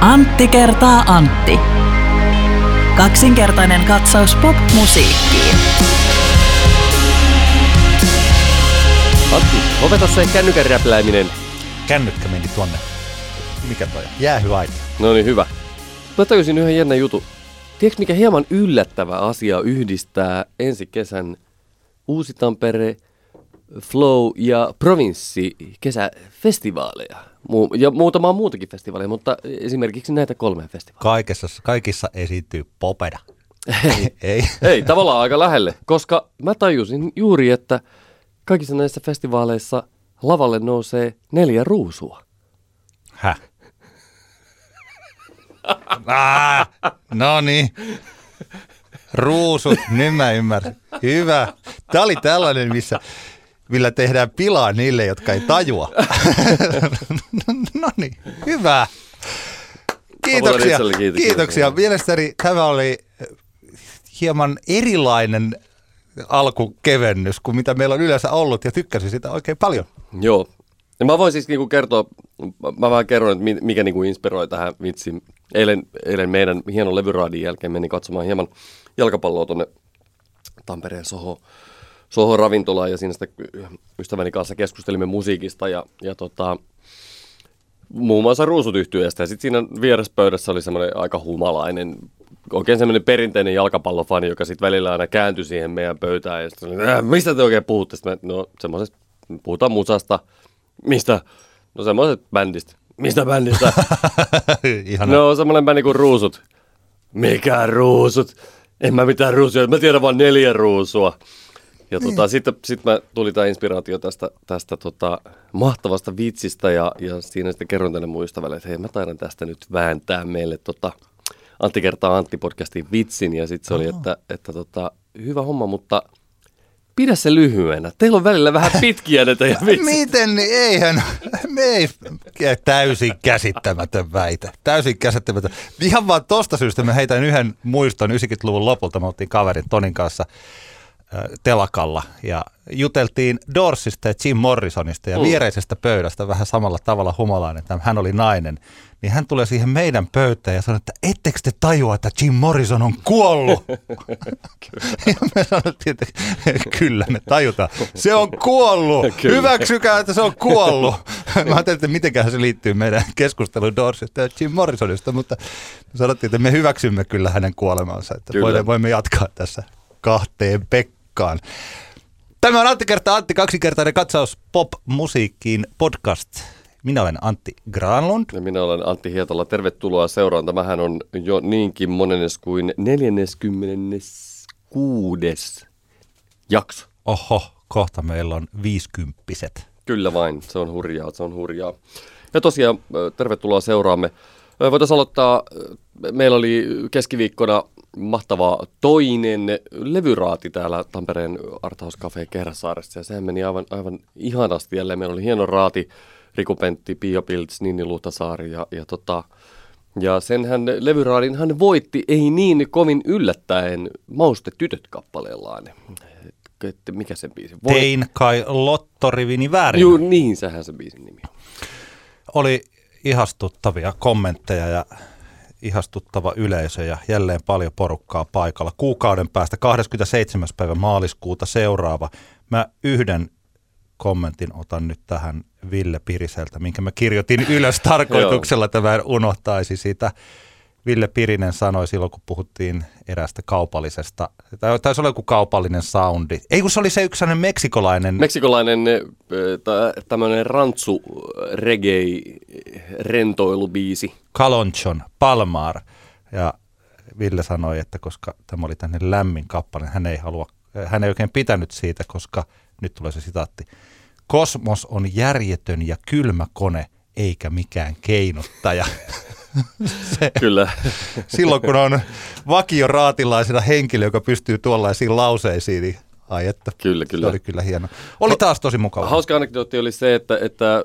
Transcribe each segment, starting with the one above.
Antti kertaa Antti. Kaksinkertainen katsaus pop-musiikkiin. Antti, lopeta se kännykän räplääminen. Kännykkä meni tuonne. Mikä toi on? Jäähyaita. No niin, hyvä. Mä tajusin yhden jännän jutun. Tiedätkö, mikä hieman yllättävä asia yhdistää ensi kesän Uusi-Tampere, Flow ja Provinssi kesäfestivaaleja? Mu- ja muutamaa muutakin festivaaleja, mutta esimerkiksi näitä kolme festivaaleja. Kaikessa, kaikissa esiintyy popeda. Ei. Ei. Ei, tavallaan aika lähelle, koska mä tajusin juuri, että kaikissa näissä festivaaleissa lavalle nousee neljä ruusua. Häh? Ah, no niin. Ruusut, nyt mä ymmärrän. Hyvä. Tämä oli tällainen, missä, millä tehdään pilaa niille, jotka ei tajua. no niin, hyvä. Kiitoksia. Kiitoksia. Mielestäni tämä oli hieman erilainen alkukevennys kuin mitä meillä on yleensä ollut ja tykkäsin sitä oikein paljon. Joo. Ja mä voin siis niinku kertoa, mä vähän kerron, että mi- mikä niinku inspiroi tähän vitsiin. Eilen, eilen meidän hienon levyraadin jälkeen menin katsomaan hieman jalkapalloa tuonne Tampereen Soho, Soho ravintolaan ja siinä sitten ystäväni kanssa keskustelimme musiikista ja, ja tota, muun muassa ruusut yhtyeestä. Ja sitten siinä vieressä pöydässä oli semmoinen aika humalainen, oikein semmoinen perinteinen jalkapallofani, joka sitten välillä aina kääntyi siihen meidän pöytään. Ja sitten oli, äh, mistä te oikein puhutte? Sitten mä, no semmoisesta, puhutaan musasta. Mistä? No semmoisesta bändistä. Mistä bändistä? No semmoinen bändi kuin Ruusut. Mikä Ruusut? En mä mitään ruusuja, mä tiedän vain neljä ruusua. Ja tota, sitten sit mä tuli tämä inspiraatio tästä, tästä tota, mahtavasta vitsistä ja, ja siinä sitten kerron tänne mun ystävälle, että hei mä taidan tästä nyt vääntää meille tota, Antti kertaa Antti podcastin vitsin ja sitten se oli, että, että tota, hyvä homma, mutta pidä se lyhyenä. Teillä on välillä vähän pitkiä ne teidän vitsit. Miten, niin eihän, me ei, täysin käsittämätön väite, täysin käsittämätön. Ihan vaan tosta syystä mä heitän yhden muiston 90-luvun lopulta, me oltiin kaverin Tonin kanssa telakalla ja juteltiin Dorsista ja Jim Morrisonista ja Mm. viereisestä pöydästä vähän samalla tavalla humalainen, että hän oli nainen. Niin hän tulee siihen meidän pöytään ja sanoi, että ettekö te tajua, että Jim Morrison on kuollut? ja me sanottiin, että kyllä me tajutaan. Se on kuollut. Kyllä. Hyväksykää, että se on kuollut. Mä ajattelin, että mitenköhän se liittyy meidän keskusteluun Dorsista ja Jim Morrisonista, mutta me sanottiin, että me hyväksymme kyllä hänen kuolemansa. Että Kyllä. voimme, voimme jatkaa tässä kahteen Pekkaan. Tämä on Antti kertaa Antti, kaksinkertainen katsaus pop-musiikkiin podcast. Minä olen Antti Granlund. Ja minä olen Antti Hietala. Tervetuloa seuraan. Tämähän on jo niinkin monennes kuin 46. jakso. Oho, kohta meillä on viisikymppiset. Kyllä vain, se on hurjaa, se on hurjaa. Ja tosiaan, tervetuloa seuraamme. Voitaisiin aloittaa, meillä oli keskiviikkona mahtava toinen levyraati täällä Tampereen Arthouse Cafe Kehräsaaressa. Ja sehän meni aivan, aivan ihanasti jälleen. Meillä oli hieno raati, Riku Pentti, Pia Pilts, Ninni Luhtasaari ja, ja tota, ja senhän levyraadin hän voitti, ei niin kovin yllättäen, Mauste tytöt kappaleellaan. Että Mikä sen biisi? Voi- Tein kai lottorivini väärin. Juu, niin sehän se biisin nimi on. Oli ihastuttavia kommentteja ja ihastuttava yleisö ja jälleen paljon porukkaa paikalla. Kuukauden päästä 27. päivä maaliskuuta seuraava. Mä yhden kommentin otan nyt tähän Ville Piriseltä, minkä mä kirjoitin ylös tarkoituksella, että mä en unohtaisi sitä. Ville Pirinen sanoi silloin, kun puhuttiin eräästä kaupallisesta, tai taisi olla joku kaupallinen soundi. Ei kun se oli se yksi sellainen meksikolainen, Meksikolainen tämmöinen rantsu reggae rentoilubiisi. Calonchon Palmar. Ja Ville sanoi, että koska tämä oli tänne lämmin kappale, hän ei halua, hän ei oikein pitänyt siitä, koska nyt tulee se sitaatti. Kosmos on järjetön ja kylmä kone, eikä mikään keinottaja. se, Kyllä. silloin kun on vakioraatilaisena henkilö, joka pystyy tuollaisiin lauseisiin, niin ai että, Kyllä, se kyllä. oli kyllä hieno. Oli taas tosi mukava. Hauska anekdootti oli se, että, että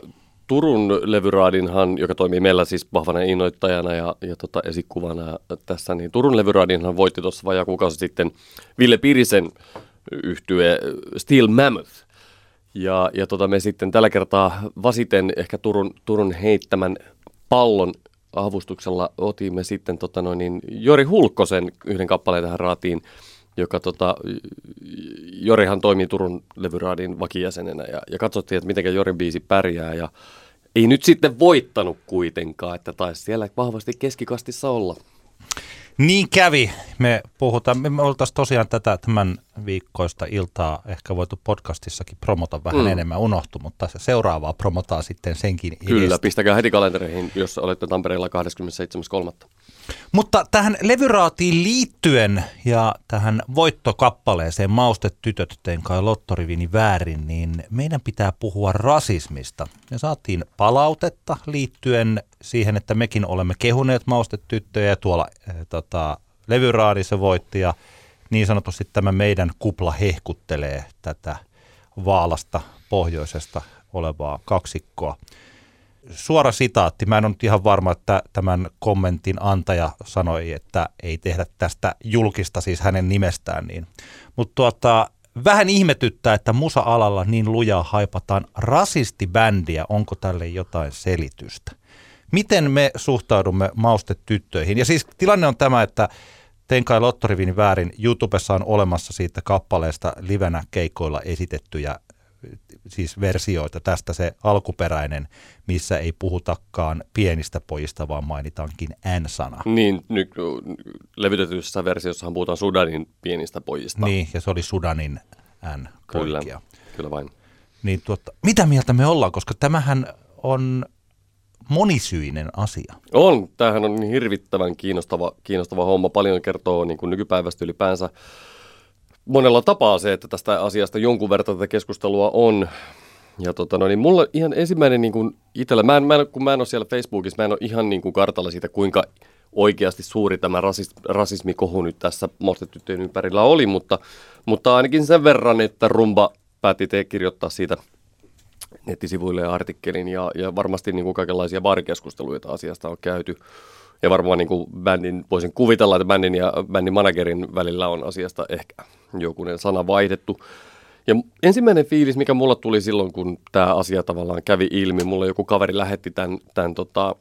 Turun levyraadinhan, joka toimii meillä siis vahvana innoittajana ja, ja tota esikuvana tässä, niin Turun levyraadinhan voitti tuossa vajaa kuukausi sitten Ville Pirisen yhtye Steel Mammoth. Ja, ja tota me sitten tällä kertaa vasiten ehkä Turun, Turun heittämän pallon avustuksella otimme sitten tota noin, niin Jori Hulkkosen yhden kappaleen tähän raatiin, joka tota, Jorihan toimii Turun levyraadin vakijäsenenä ja, ja katsottiin, että miten Jorin biisi pärjää ja ei nyt sitten voittanut kuitenkaan, että taisi siellä vahvasti keskikastissa olla. Niin kävi. Me puhutaan, me oltaisiin tosiaan tätä tämän viikkoista iltaa ehkä voitu podcastissakin promota vähän mm. enemmän, unohtu, mutta se seuraavaa promotaan sitten senkin Kyllä, edestä. pistäkää heti kalentereihin, jos olette Tampereella 27.3. Mutta tähän levyraatiin liittyen ja tähän voittokappaleeseen Maustet tytöt teen kai Lottorivini väärin, niin meidän pitää puhua rasismista. Me saatiin palautetta liittyen siihen, että mekin olemme kehuneet Maustet tyttöjä ja tuolla äh, tota, levyraadi se voitti ja niin sanotusti tämä meidän kupla hehkuttelee tätä vaalasta pohjoisesta olevaa kaksikkoa suora sitaatti. Mä en ole ihan varma, että tämän kommentin antaja sanoi, että ei tehdä tästä julkista, siis hänen nimestään. Niin. Mutta tuota, vähän ihmetyttää, että musa-alalla niin lujaa haipataan rasistibändiä. Onko tälle jotain selitystä? Miten me suhtaudumme maustetyttöihin? Ja siis tilanne on tämä, että Tein kai Lottorivin väärin. YouTubessa on olemassa siitä kappaleesta livenä keikoilla esitettyjä siis versioita. Tästä se alkuperäinen, missä ei puhutakaan pienistä pojista, vaan mainitaankin N-sana. Niin, nyt levytetyssäversiossahan puhutaan Sudanin pienistä pojista. Niin, ja se oli Sudanin n Kyllä, kyllä vain. Niin tuota, mitä mieltä me ollaan, koska tämähän on monisyinen asia. On, tämähän on hirvittävän kiinnostava, kiinnostava homma. Paljon kertoo niin kuin nykypäivästä ylipäänsä monella tapaa se, että tästä asiasta jonkun verran tätä keskustelua on. Ja tota, no, niin mulla ihan ensimmäinen niin kuin itsellä, mä en, mä en, kun mä en ole siellä Facebookissa, mä en ole ihan niin kuin kartalla siitä, kuinka oikeasti suuri tämä rasis, rasismikohu nyt tässä mostetyttöjen ympärillä oli, mutta, mutta ainakin sen verran, että Rumba päätti te kirjoittaa siitä nettisivuille ja artikkelin ja, ja varmasti niin kuin kaikenlaisia baarikeskusteluita asiasta on käyty. Ja varmaan niin kuin bändin, voisin kuvitella, että bändin ja bändin managerin välillä on asiasta ehkä jokunen sana vaihdettu. Ja ensimmäinen fiilis, mikä mulla tuli silloin, kun tämä asia tavallaan kävi ilmi, mulla joku kaveri lähetti tämän, tämän tota,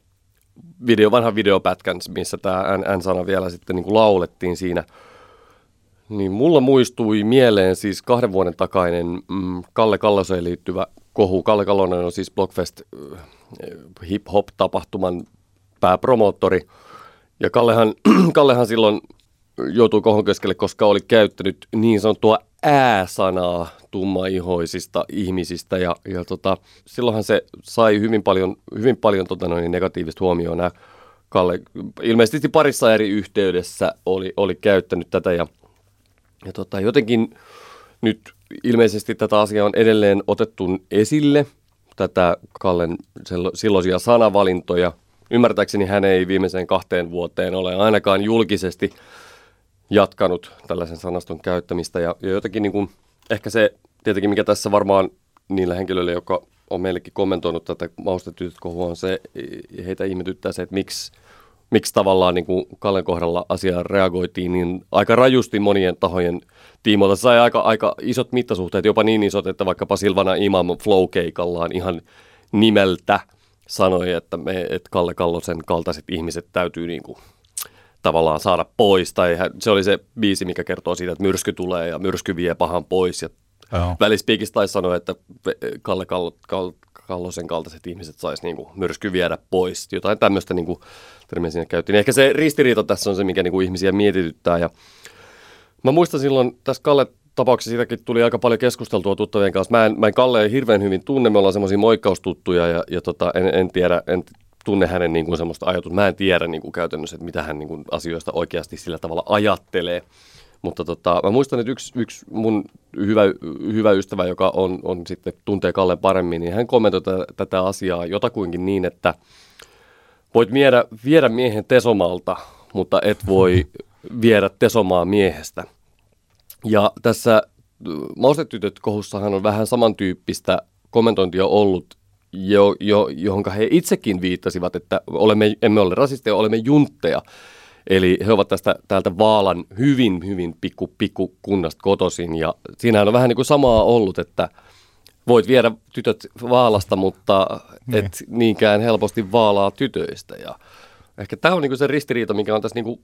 video, vanhan videopätkän, missä tämä N-sana vielä sitten niin kuin laulettiin siinä. Niin mulla muistui mieleen siis kahden vuoden takainen mm, Kalle Kalloseen liittyvä kohu. Kalle Kallonen on siis Blockfest äh, hip-hop-tapahtuman pääpromoottori. Ja Kallehan, Kallehan silloin joutui kohon keskelle, koska oli käyttänyt niin sanottua ää-sanaa tummaihoisista ihmisistä. Ja, ja tota, silloinhan se sai hyvin paljon, hyvin paljon tota noin, negatiivista huomioon. Kalle ilmeisesti parissa eri yhteydessä oli, oli käyttänyt tätä ja, ja tota, jotenkin nyt ilmeisesti tätä asiaa on edelleen otettu esille, tätä Kallen silloisia sanavalintoja. Ymmärtääkseni hän ei viimeiseen kahteen vuoteen ole ainakaan julkisesti jatkanut tällaisen sanaston käyttämistä. Ja, ja jotenkin niin kuin, ehkä se tietenkin, mikä tässä varmaan niillä henkilöillä, jotka on meillekin kommentoinut tätä maustetytöt kohua, on se, heitä ihmetyttää se, että miksi, miksi tavallaan niin kuin Kallen kohdalla asiaan reagoitiin niin aika rajusti monien tahojen tiimoilta. Se sai aika, aika isot mittasuhteet, jopa niin isot, että vaikkapa Silvana Imam Flow-keikallaan ihan nimeltä sanoi, että, me, että Kalle Kallosen kaltaiset ihmiset täytyy niin kuin tavallaan saada pois. Tai se oli se biisi, mikä kertoo siitä, että myrsky tulee ja myrsky vie pahan pois. Ja välispiikissä taisi sanoa, että Kalle Kallo, Kall, Kallosen kaltaiset ihmiset saisi niin myrsky viedä pois. Jotain tämmöistä niin termiä siinä käytiin. Ehkä se ristiriita tässä on se, mikä niin kuin ihmisiä mietityttää. Ja mä muistan silloin tässä Kalle tapauksessa siitäkin tuli aika paljon keskusteltua tuttavien kanssa. Mä en, mä en Kalle hirveän hyvin tunne, me ollaan semmoisia moikkaustuttuja ja, ja tota, en, en, tiedä, en tunne hänen niin kuin semmoista ajatusta. Mä en tiedä niin kuin käytännössä, että mitä hän niin kuin asioista oikeasti sillä tavalla ajattelee. Mutta tota, mä muistan, että yksi, yksi mun hyvä, hyvä ystävä, joka on, on sitten tuntee Kalle paremmin, niin hän kommentoi tätä, tätä asiaa jotakuinkin niin, että voit viedä, viedä miehen tesomalta, mutta et voi viedä tesomaa miehestä. Ja tässä Maustetytöt kohussahan on vähän samantyyppistä kommentointia ollut jo, jo, johon he itsekin viittasivat, että olemme, emme ole rasisteja, olemme juntteja. Eli he ovat tästä täältä Vaalan hyvin, hyvin pikku, pikku kunnasta kotoisin. Ja siinähän on vähän niin kuin samaa ollut, että voit viedä tytöt Vaalasta, mutta niin. et niinkään helposti Vaalaa tytöistä. Ja ehkä tämä on niin kuin se ristiriita, mikä on tässä niin kuin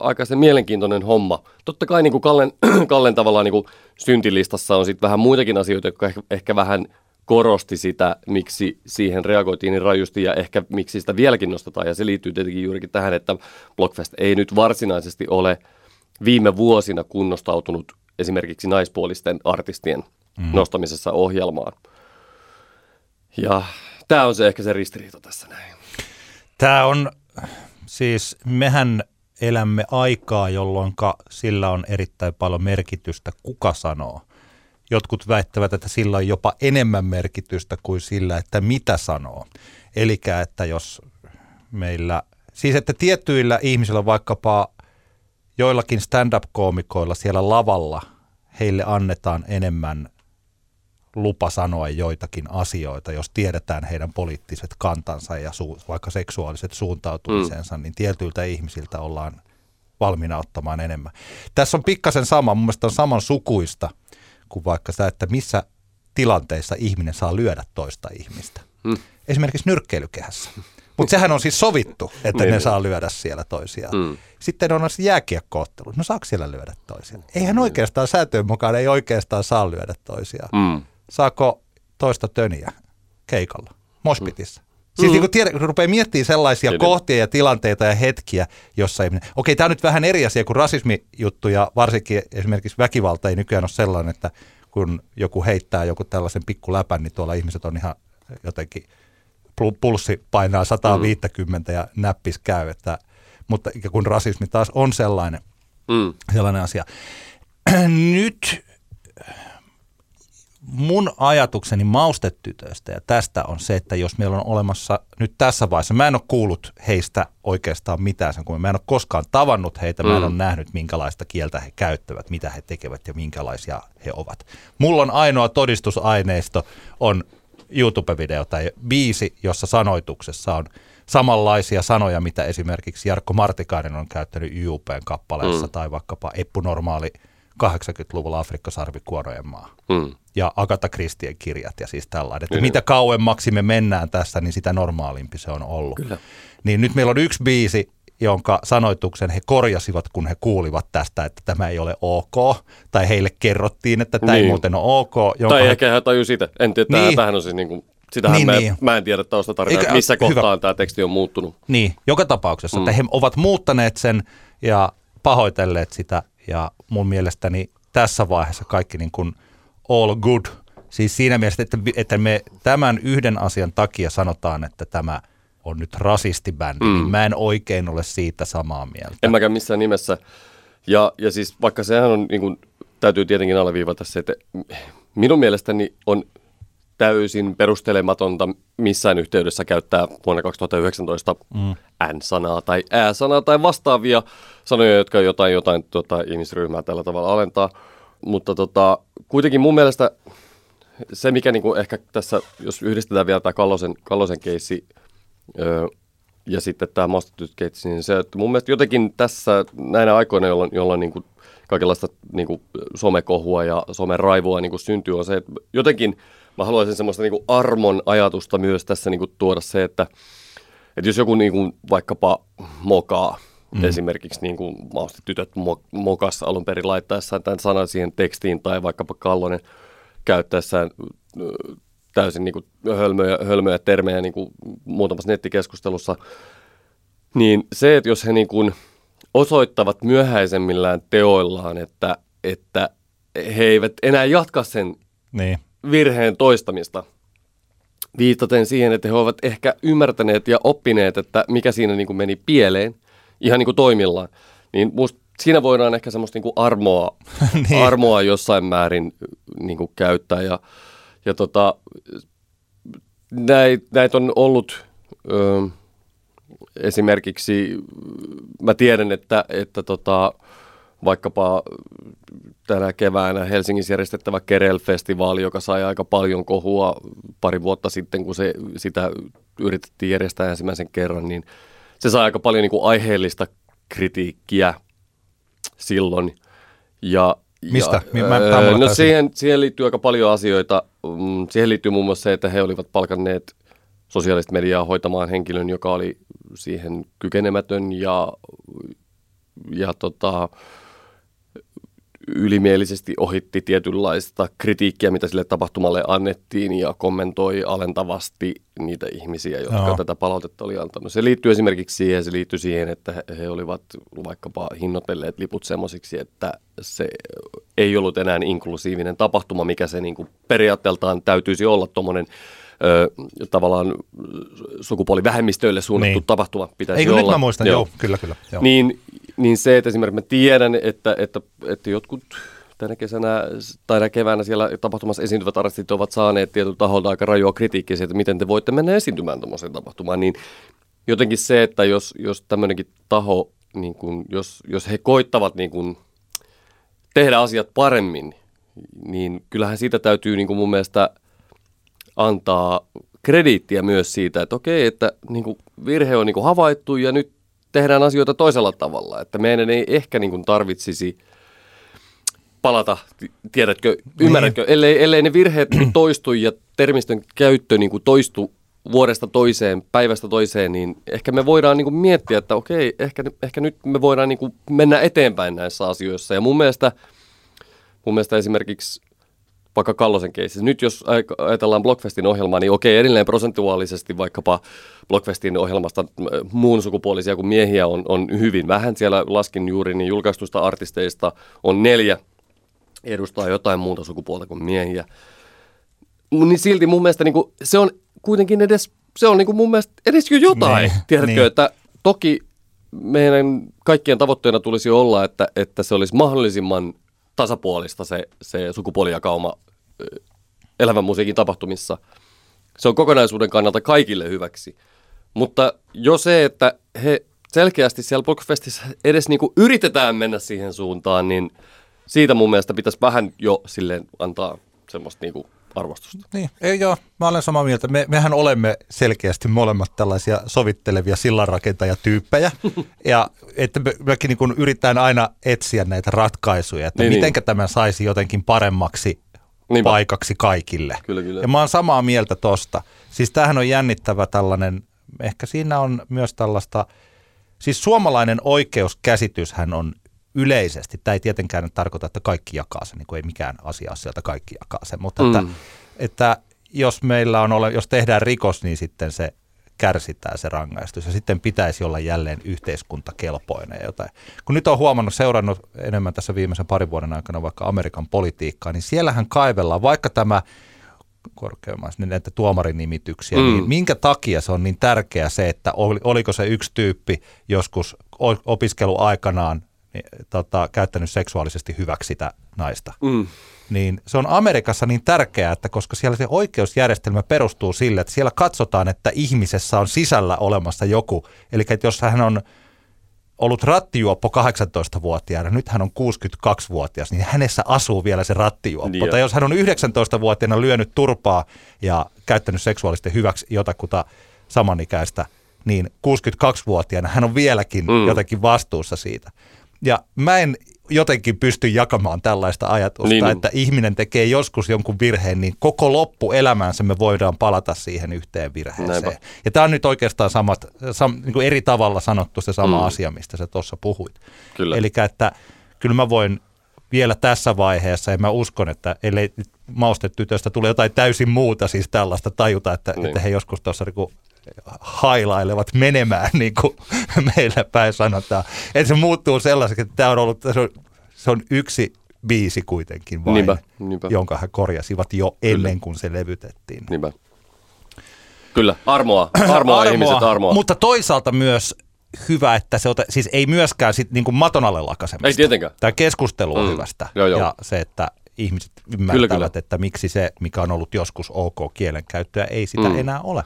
aika se mielenkiintoinen homma. Totta kai niin kuin Kallen, Kallen tavallaan niin kuin syntilistassa on sitten vähän muitakin asioita, jotka ehkä, ehkä vähän korosti sitä, miksi siihen reagoitiin niin rajusti ja ehkä miksi sitä vieläkin nostetaan. Ja se liittyy tietenkin juurikin tähän, että Blockfest ei nyt varsinaisesti ole viime vuosina kunnostautunut esimerkiksi naispuolisten artistien mm. nostamisessa ohjelmaan. Ja tämä on se ehkä se ristiriita tässä näin. Tämä on siis, mehän elämme aikaa, jolloin sillä on erittäin paljon merkitystä, kuka sanoo. Jotkut väittävät, että sillä on jopa enemmän merkitystä kuin sillä, että mitä sanoo. Eli että jos meillä, siis että tiettyillä ihmisillä vaikkapa joillakin stand-up-koomikoilla siellä lavalla, heille annetaan enemmän lupa sanoa joitakin asioita, jos tiedetään heidän poliittiset kantansa ja su- vaikka seksuaaliset suuntautumisensa, mm. niin tietyiltä ihmisiltä ollaan valmiina ottamaan enemmän. Tässä on pikkasen sama, mun mielestä on saman sukuista kuin vaikka sitä, että missä tilanteissa ihminen saa lyödä toista ihmistä. Mm. Esimerkiksi nyrkkeilykehässä. Mutta sehän on siis sovittu, että niin, ne niin. saa lyödä siellä toisiaan. Mm. Sitten on siis jääkiekkoottelu. No saako siellä lyödä toisiaan? Eihän oikeastaan sääntöjen mukaan ei oikeastaan saa lyödä toisiaan. Mm saako toista töniä keikalla, mospitissa. Siis mm. niin tiedä, kun rupeaa miettimään sellaisia Kyllä. kohtia ja tilanteita ja hetkiä, jossa ei Okei, tämä on nyt vähän eri asia kuin rasismijuttu ja varsinkin esimerkiksi väkivalta ei nykyään ole sellainen, että kun joku heittää joku tällaisen pikkuläpän, niin tuolla ihmiset on ihan jotenkin, pulssi painaa 150 mm. ja näppis käy. Että, mutta kun rasismi taas on sellainen, mm. sellainen asia. Nyt mun ajatukseni maustetytöistä ja tästä on se, että jos meillä on olemassa nyt tässä vaiheessa, mä en ole kuullut heistä oikeastaan mitään sen, kun mä en ole koskaan tavannut heitä, mm. mä en mm. ole nähnyt minkälaista kieltä he käyttävät, mitä he tekevät ja minkälaisia he ovat. Mulla on ainoa todistusaineisto on YouTube-video tai biisi, jossa sanoituksessa on samanlaisia sanoja, mitä esimerkiksi Jarkko Martikainen on käyttänyt YUPn kappaleessa mm. tai vaikkapa Eppu Normaali 80-luvulla Afrikkasarvi Kuorojen maa. Mm ja Agatha Christien kirjat ja siis tällainen. Että mitä kauemmaksi me mennään tässä, niin sitä normaalimpi se on ollut. Kyllä. Niin nyt meillä on yksi biisi, jonka sanoituksen he korjasivat, kun he kuulivat tästä, että tämä ei ole ok, tai heille kerrottiin, että tämä niin. ei muuten ole ok. Jonka tai he... ehkä he taju sitä. En tiedä, niin. tämähän on siis niin kuin Sitähän niin, mä, niin. mä en tiedä taustatarinaa, Eikä, missä kohtaan tämä teksti on muuttunut. Niin, joka tapauksessa, mm. että he ovat muuttaneet sen ja pahoitelleet sitä ja mun mielestäni tässä vaiheessa kaikki niin kuin – all good. Siis siinä mielessä, että, että me tämän yhden asian takia sanotaan, että tämä on nyt rasistibändi, niin mm. niin mä en oikein ole siitä samaa mieltä. En mäkään missään nimessä. Ja, ja siis vaikka sehän on, niin kuin, täytyy tietenkin alleviivata se, että minun mielestäni on täysin perustelematonta missään yhteydessä käyttää vuonna 2019 mm. N-sanaa tai Ä-sanaa tai vastaavia sanoja, jotka jotain, jotain tota, ihmisryhmää tällä tavalla alentaa. Mutta tota, kuitenkin mun mielestä se, mikä niinku ehkä tässä, jos yhdistetään vielä tämä Kallosen, Kallosen keissi öö, ja sitten tämä Mastetyt keissi, niin se, että mun mielestä jotenkin tässä näinä aikoina, jolloin, jolloin niinku kaikenlaista niinku somekohua ja someraivua niinku syntyy, on se, että jotenkin mä haluaisin semmoista niinku armon ajatusta myös tässä niinku tuoda se, että, että jos joku niinku vaikkapa mokaa, Mm. Esimerkiksi niin kuin tytöt mokas alun perin laittaessaan tämän sanan siihen tekstiin tai vaikkapa Kallonen käyttäessään täysin niin kuin hölmöjä, hölmöjä termejä niin kuin muutamassa nettikeskustelussa, niin se, että jos he niin kuin osoittavat myöhäisemmillään teoillaan, että, että he eivät enää jatka sen niin. Virheen toistamista, viitaten siihen, että he ovat ehkä ymmärtäneet ja oppineet, että mikä siinä niin kuin meni pieleen, ihan niin kuin toimillaan. Niin musta siinä voidaan ehkä semmoista niin kuin armoa, niin. armoa jossain määrin niin kuin käyttää. Ja, ja tota, näitä näit on ollut ö, esimerkiksi, mä tiedän, että, että tota, vaikkapa tänä keväänä Helsingissä järjestettävä Kerel-festivaali, joka sai aika paljon kohua pari vuotta sitten, kun se, sitä yritettiin järjestää ensimmäisen kerran, niin – se sai aika paljon niin kuin aiheellista kritiikkiä silloin. Ja, Mistä? Ja, Mä, öö, no siihen, siihen liittyy aika paljon asioita. Mm, siihen liittyy muun muassa se, että he olivat palkanneet sosiaalista mediaa hoitamaan henkilön, joka oli siihen kykenemätön ja, ja tota, ylimielisesti ohitti tietynlaista kritiikkiä, mitä sille tapahtumalle annettiin ja kommentoi alentavasti niitä ihmisiä, jotka Joo. tätä palautetta oli antanut. Se liittyy esimerkiksi siihen, se liittyy siihen, että he olivat vaikkapa hinnoitelleet liput semmoisiksi, että se ei ollut enää inklusiivinen tapahtuma, mikä se niin kuin periaatteeltaan täytyisi olla tuommoinen ö, tavallaan sukupuolivähemmistöille suunnattu niin. tapahtuma pitäisi Eikö olla. nyt mä muistan, joo, joo kyllä, kyllä. Joo. Niin, niin se, että esimerkiksi mä tiedän, että, että, että jotkut tänä kesänä tai keväänä siellä tapahtumassa esiintyvät artistit ovat saaneet tietyllä taholta aika rajua kritiikkiä siitä, että miten te voitte mennä esiintymään tuommoiseen tapahtumaan, niin jotenkin se, että jos, jos tämmöinenkin taho, niin kun, jos, jos he koittavat niin kun, tehdä asiat paremmin, niin kyllähän siitä täytyy niin kun mun mielestä – antaa krediittiä myös siitä, että okei, että niin virhe on niin havaittu ja nyt tehdään asioita toisella tavalla. Että meidän ei ehkä niin kuin tarvitsisi palata, tiedätkö, ymmärrätkö, niin. ellei, ellei ne virheet toistu ja termistön käyttö niin kuin toistu vuodesta toiseen, päivästä toiseen, niin ehkä me voidaan niin kuin miettiä, että okei, ehkä, ehkä nyt me voidaan niin kuin mennä eteenpäin näissä asioissa. Ja mun mielestä, mun mielestä esimerkiksi vaikka Kallosen keisissä. Nyt jos ajatellaan Blockfestin ohjelmaa, niin okei, edelleen prosentuaalisesti vaikkapa Blockfestin ohjelmasta muun sukupuolisia kuin miehiä on, on hyvin vähän. Siellä laskin juuri niin julkaistusta artisteista on neljä edustaa jotain muuta sukupuolta kuin miehiä. Niin silti mun mielestä niin kuin, se on kuitenkin edes, se on niin kuin mun mielestä edes jo jotain. Niin, Tiedätkö, niin. että toki meidän kaikkien tavoitteena tulisi olla, että, että se olisi mahdollisimman tasapuolista se, se sukupuolijakauma elävän musiikin tapahtumissa. Se on kokonaisuuden kannalta kaikille hyväksi. Mutta jo se, että he selkeästi siellä Blockfestissä edes niin kuin yritetään mennä siihen suuntaan, niin siitä mun mielestä pitäisi vähän jo silleen antaa semmoista niin kuin arvostusta. Niin, ei joo, mä olen samaa mieltä. Me, mehän olemme selkeästi molemmat tällaisia sovittelevia sillanrakentajatyyppejä. ja että me, mekin niin yritetään aina etsiä näitä ratkaisuja, että niin, mitenkä niin. tämä saisi jotenkin paremmaksi Niinpä. paikaksi kaikille. Kyllä, kyllä. Ja mä oon samaa mieltä tosta. Siis tämähän on jännittävä tällainen, ehkä siinä on myös tällaista, siis suomalainen oikeuskäsityshän on yleisesti, tämä ei tietenkään tarkoita, että kaikki jakaa sen, niin kuin ei mikään asia sieltä kaikki jakaa sen, mutta mm. että, että jos meillä on, ole, jos tehdään rikos, niin sitten se kärsitään se rangaistus ja sitten pitäisi olla jälleen yhteiskuntakelpoinen jotain. Kun nyt on huomannut, seurannut enemmän tässä viimeisen parin vuoden aikana vaikka Amerikan politiikkaa, niin siellähän kaivellaan, vaikka tämä korkeammassa, niin näitä tuomarinimityksiä, mm. niin minkä takia se on niin tärkeä se, että oli, oliko se yksi tyyppi joskus opiskeluaikanaan niin, tota, käyttänyt seksuaalisesti hyväksi sitä naista. Mm. Niin se on Amerikassa niin tärkeää, että koska siellä se oikeusjärjestelmä perustuu sille, että siellä katsotaan, että ihmisessä on sisällä olemassa joku. Eli että jos hän on ollut rattijuoppo 18-vuotiaana, nyt hän on 62-vuotias, niin hänessä asuu vielä se rattijuoppo. Niin tai jos hän on 19-vuotiaana lyönyt turpaa ja käyttänyt seksuaalisesti hyväksi jotakuta samanikäistä, niin 62-vuotiaana hän on vieläkin mm. jotenkin vastuussa siitä. Ja mä en jotenkin pysty jakamaan tällaista ajatusta, niin, että ihminen tekee joskus jonkun virheen, niin koko loppuelämänsä me voidaan palata siihen yhteen virheeseen. Näinpä. Ja tämä on nyt oikeastaan samat, sam, niin kuin eri tavalla sanottu se sama mm. asia, mistä sä tuossa puhuit. Eli että kyllä mä voin vielä tässä vaiheessa, ja mä uskon, että ellei maustetytöstä tule jotain täysin muuta, siis tällaista tajuta, että, niin. että he joskus tuossa niin hailailevat menemään, niin kuin meillä päin sanotaan. Että se muuttuu sellaiseksi, että tämä on ollut, se on, se on yksi biisi kuitenkin vain, niinpä, niinpä. jonka he korjasivat jo Kyllä. ennen kuin se levytettiin. Niinpä. Kyllä, armoa, armoa, armoa ihmiset, armoa. Mutta toisaalta myös hyvä, että se ota, siis ei myöskään sit niin kuin maton alle lakasemista. Ei tietenkään. Tämä keskustelu on mm. hyvästä. Joo, joo. Ja se, että ihmiset ymmärtävät, kyllä, kyllä. että miksi se, mikä on ollut joskus ok kielenkäyttöä, ei sitä mm. enää ole.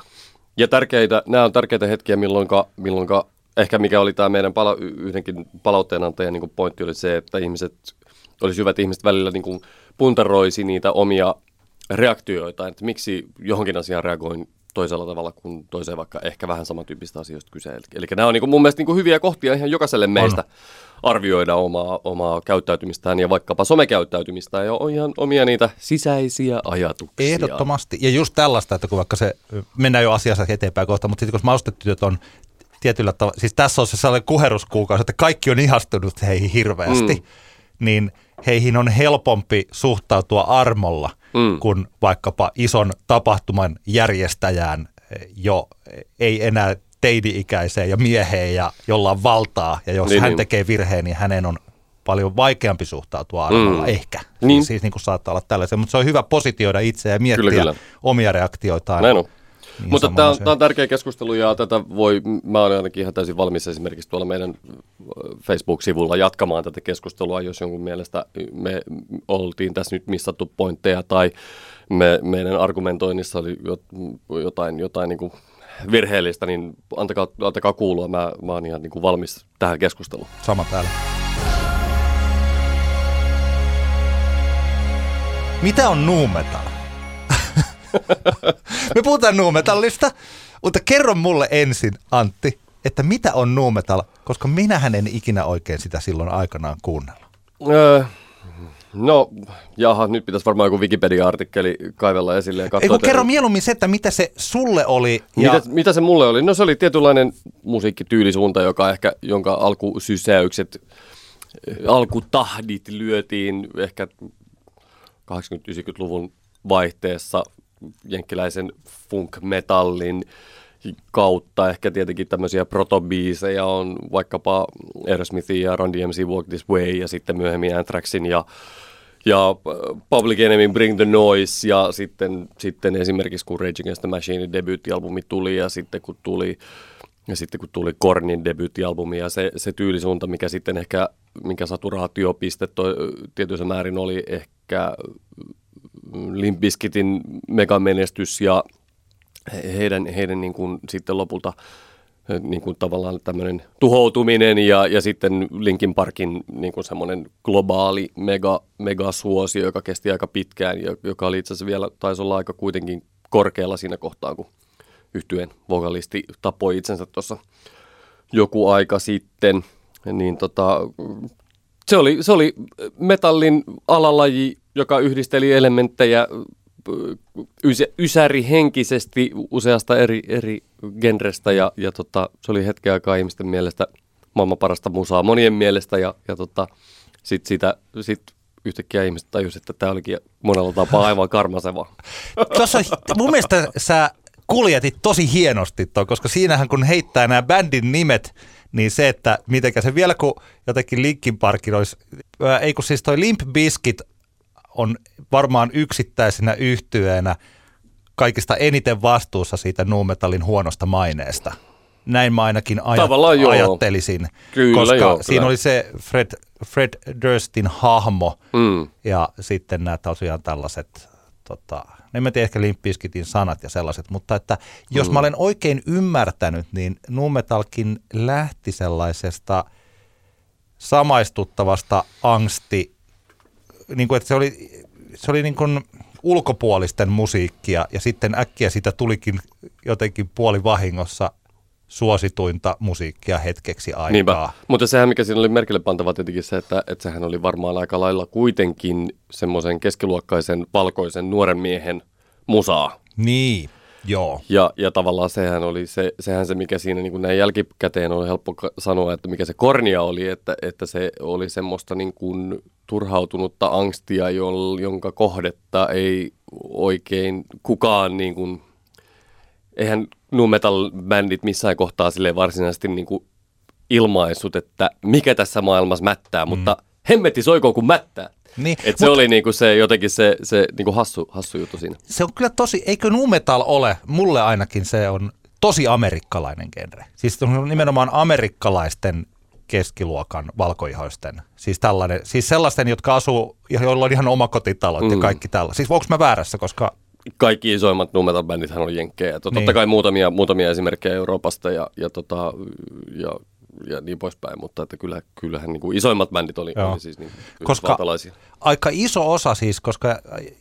Ja tärkeitä, nämä on tärkeitä hetkiä, milloin, milloin ehkä mikä oli tämä meidän pala, yhdenkin palautteenantajan niin pointti oli se, että ihmiset, olisi hyvä, että ihmiset välillä niin kuin puntaroisi niitä omia reaktioita, että miksi johonkin asiaan reagoin toisella tavalla kuin toiseen vaikka ehkä vähän samantyyppistä asioista kyse. Eli, eli nämä on niin kuin mun mielestä niin kuin hyviä kohtia ihan jokaiselle meistä on. arvioida omaa, omaa käyttäytymistään ja vaikkapa somekäyttäytymistään ja on ihan omia niitä sisäisiä ajatuksia. Ehdottomasti. Ja just tällaista, että kun vaikka se, mennään jo asiassa eteenpäin kohta, mutta sitten kun maustetyöt on tietyllä tavalla, siis tässä on se sellainen kuheruskuukausi, että kaikki on ihastunut heihin hirveästi, mm. niin heihin on helpompi suhtautua armolla mm. kuin vaikkapa ison tapahtuman järjestäjään jo ei enää teidi-ikäiseen ja mieheen, ja jolla on valtaa, ja jos niin, hän niin. tekee virheen, niin hänen on paljon vaikeampi suhtautua armolla, mm. ehkä. Niin. Siis, siis niin kuin saattaa olla tällaisia, mutta se on hyvä positioida itseä ja miettiä kyllä, kyllä. omia reaktioitaan. Näin on. Niin Mutta tämä on, tämä on tärkeä keskustelu ja tätä voi, mä olen ainakin ihan täysin valmis esimerkiksi tuolla meidän Facebook-sivulla jatkamaan tätä keskustelua, jos jonkun mielestä me oltiin tässä nyt missattu pointteja tai me, meidän argumentoinnissa oli jotain, jotain niin kuin virheellistä, niin antakaa, antakaa kuulua. Mä, mä oon ihan niin kuin valmis tähän keskusteluun. Sama täällä. Mitä on nuumetal? Me puhutaan nuumetallista, mutta kerro mulle ensin, Antti, että mitä on nuumetal, koska minähän en ikinä oikein sitä silloin aikanaan kuunnella. Öö, no, jaha, nyt pitäisi varmaan joku Wikipedia-artikkeli kaivella esille ja katsoa. Ei kun kerro mieluummin se, että mitä se sulle oli. Ja... Mitä, mitä se mulle oli? No se oli tietynlainen musiikkityylisuunta, joka ehkä, jonka alkusysäykset, alkutahdit lyötiin ehkä 80-90-luvun vaihteessa jenkkiläisen funk-metallin kautta. Ehkä tietenkin tämmöisiä protobiisejä on vaikkapa Aerosmithin ja Run DMC Walk This Way ja sitten myöhemmin Anthraxin ja ja Public Enemy Bring the Noise ja sitten, sitten esimerkiksi kun Rage Against the Machinein debyyttialbumi tuli ja sitten kun tuli ja sitten kun tuli Kornin debyyttialbumi ja se, se tyylisuunta, mikä sitten ehkä, minkä saturaatiopiste tietyissä määrin oli ehkä Limpiskitin megamenestys ja heidän, heidän niin kuin sitten lopulta niin kuin tavallaan tämmöinen tuhoutuminen ja, ja sitten Linkin Parkin niin kuin semmoinen globaali mega, megasuosio, joka kesti aika pitkään ja joka oli itse asiassa vielä, taisi olla aika kuitenkin korkealla siinä kohtaa, kun yhtyen vokalisti tapoi itsensä tuossa joku aika sitten, niin tota, se oli, se oli metallin alalaji, joka yhdisteli elementtejä ysäri henkisesti useasta eri, eri genrestä ja, ja tota, se oli hetken aikaa ihmisten mielestä maailman parasta musaa monien mielestä ja, ja tota, sitten sitä, sit yhtäkkiä ihmiset tajusivat, että tämä olikin monella tapaa aivan karmaseva. Tuossa mun mielestä sä kuljetit tosi hienosti toi, koska siinähän kun heittää nämä bändin nimet, niin se, että mitenkä se vielä kun jotenkin Linkin Parkin olisi, ei kun siis toi Limp Bizkit on varmaan yksittäisenä yhtyeenä kaikista eniten vastuussa siitä Nuumetallin huonosta maineesta. Näin mä ainakin aj- ajattelisin, kyllä, koska joo, siinä oli se Fred, Fred Durstin hahmo mm. ja sitten nämä tosiaan tällaiset, tota, en mä tiedä ehkä Limppiskitin sanat ja sellaiset, mutta että jos mm. mä olen oikein ymmärtänyt, niin Numetalkin lähti sellaisesta samaistuttavasta angsti niin kuin, että se oli, se oli niin kuin ulkopuolisten musiikkia ja sitten äkkiä siitä tulikin jotenkin puolivahingossa suosituinta musiikkia hetkeksi aikaa. Niinpä. Mutta sehän, mikä siinä oli merkille pantava tietenkin se, että, että sehän oli varmaan aika lailla kuitenkin semmoisen keskiluokkaisen valkoisen nuoren miehen musaa. Niin, joo. Ja, ja tavallaan sehän oli se, sehän se, mikä siinä niin kuin näin jälkikäteen on helppo sanoa, että mikä se kornia oli, että, että se oli semmoista niin kuin turhautunutta angstia, jonka kohdetta ei oikein kukaan, niin kuin, eihän nu metal-bändit missään kohtaa sille varsinaisesti niin kuin ilmaissut, että mikä tässä maailmassa mättää, mm. mutta hemmetti soikoon kun mättää. Niin, Et mutta, se oli niinku se jotenkin se, se niinku hassu, hassu juttu siinä. Se on kyllä tosi, eikö nu metal ole, mulle ainakin se on tosi amerikkalainen genre. Siis nimenomaan amerikkalaisten keskiluokan valkoihoisten. Siis, tällainen, siis sellaisten, jotka asuu, joilla on ihan oma kotitalot mm. ja kaikki tällä. Siis onko mä väärässä, koska... Kaikki isoimmat nu metal on jenkkejä. Niin. Totta kai muutamia, muutamia esimerkkejä Euroopasta ja, ja, tota, ja, ja niin poispäin, mutta että kyllä, kyllähän niin kuin isoimmat bändit oli, oli siis niin koska aika iso osa siis, koska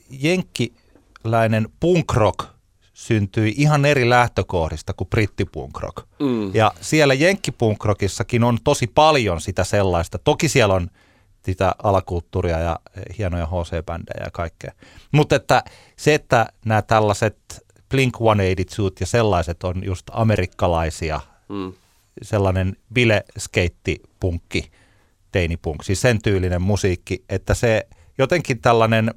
jenkkiläinen punk rock syntyi ihan eri lähtökohdista kuin brittipunkrock. Mm. Ja siellä jenkkipunkrockissakin on tosi paljon sitä sellaista. Toki siellä on sitä alakulttuuria ja hienoja HC-bändejä ja kaikkea. Mutta että se, että nämä tällaiset Blink-182 ja sellaiset on just amerikkalaisia, Mm. Sellainen bile-skeitti-punkki, teinipunk, siis sen tyylinen musiikki, että se jotenkin tällainen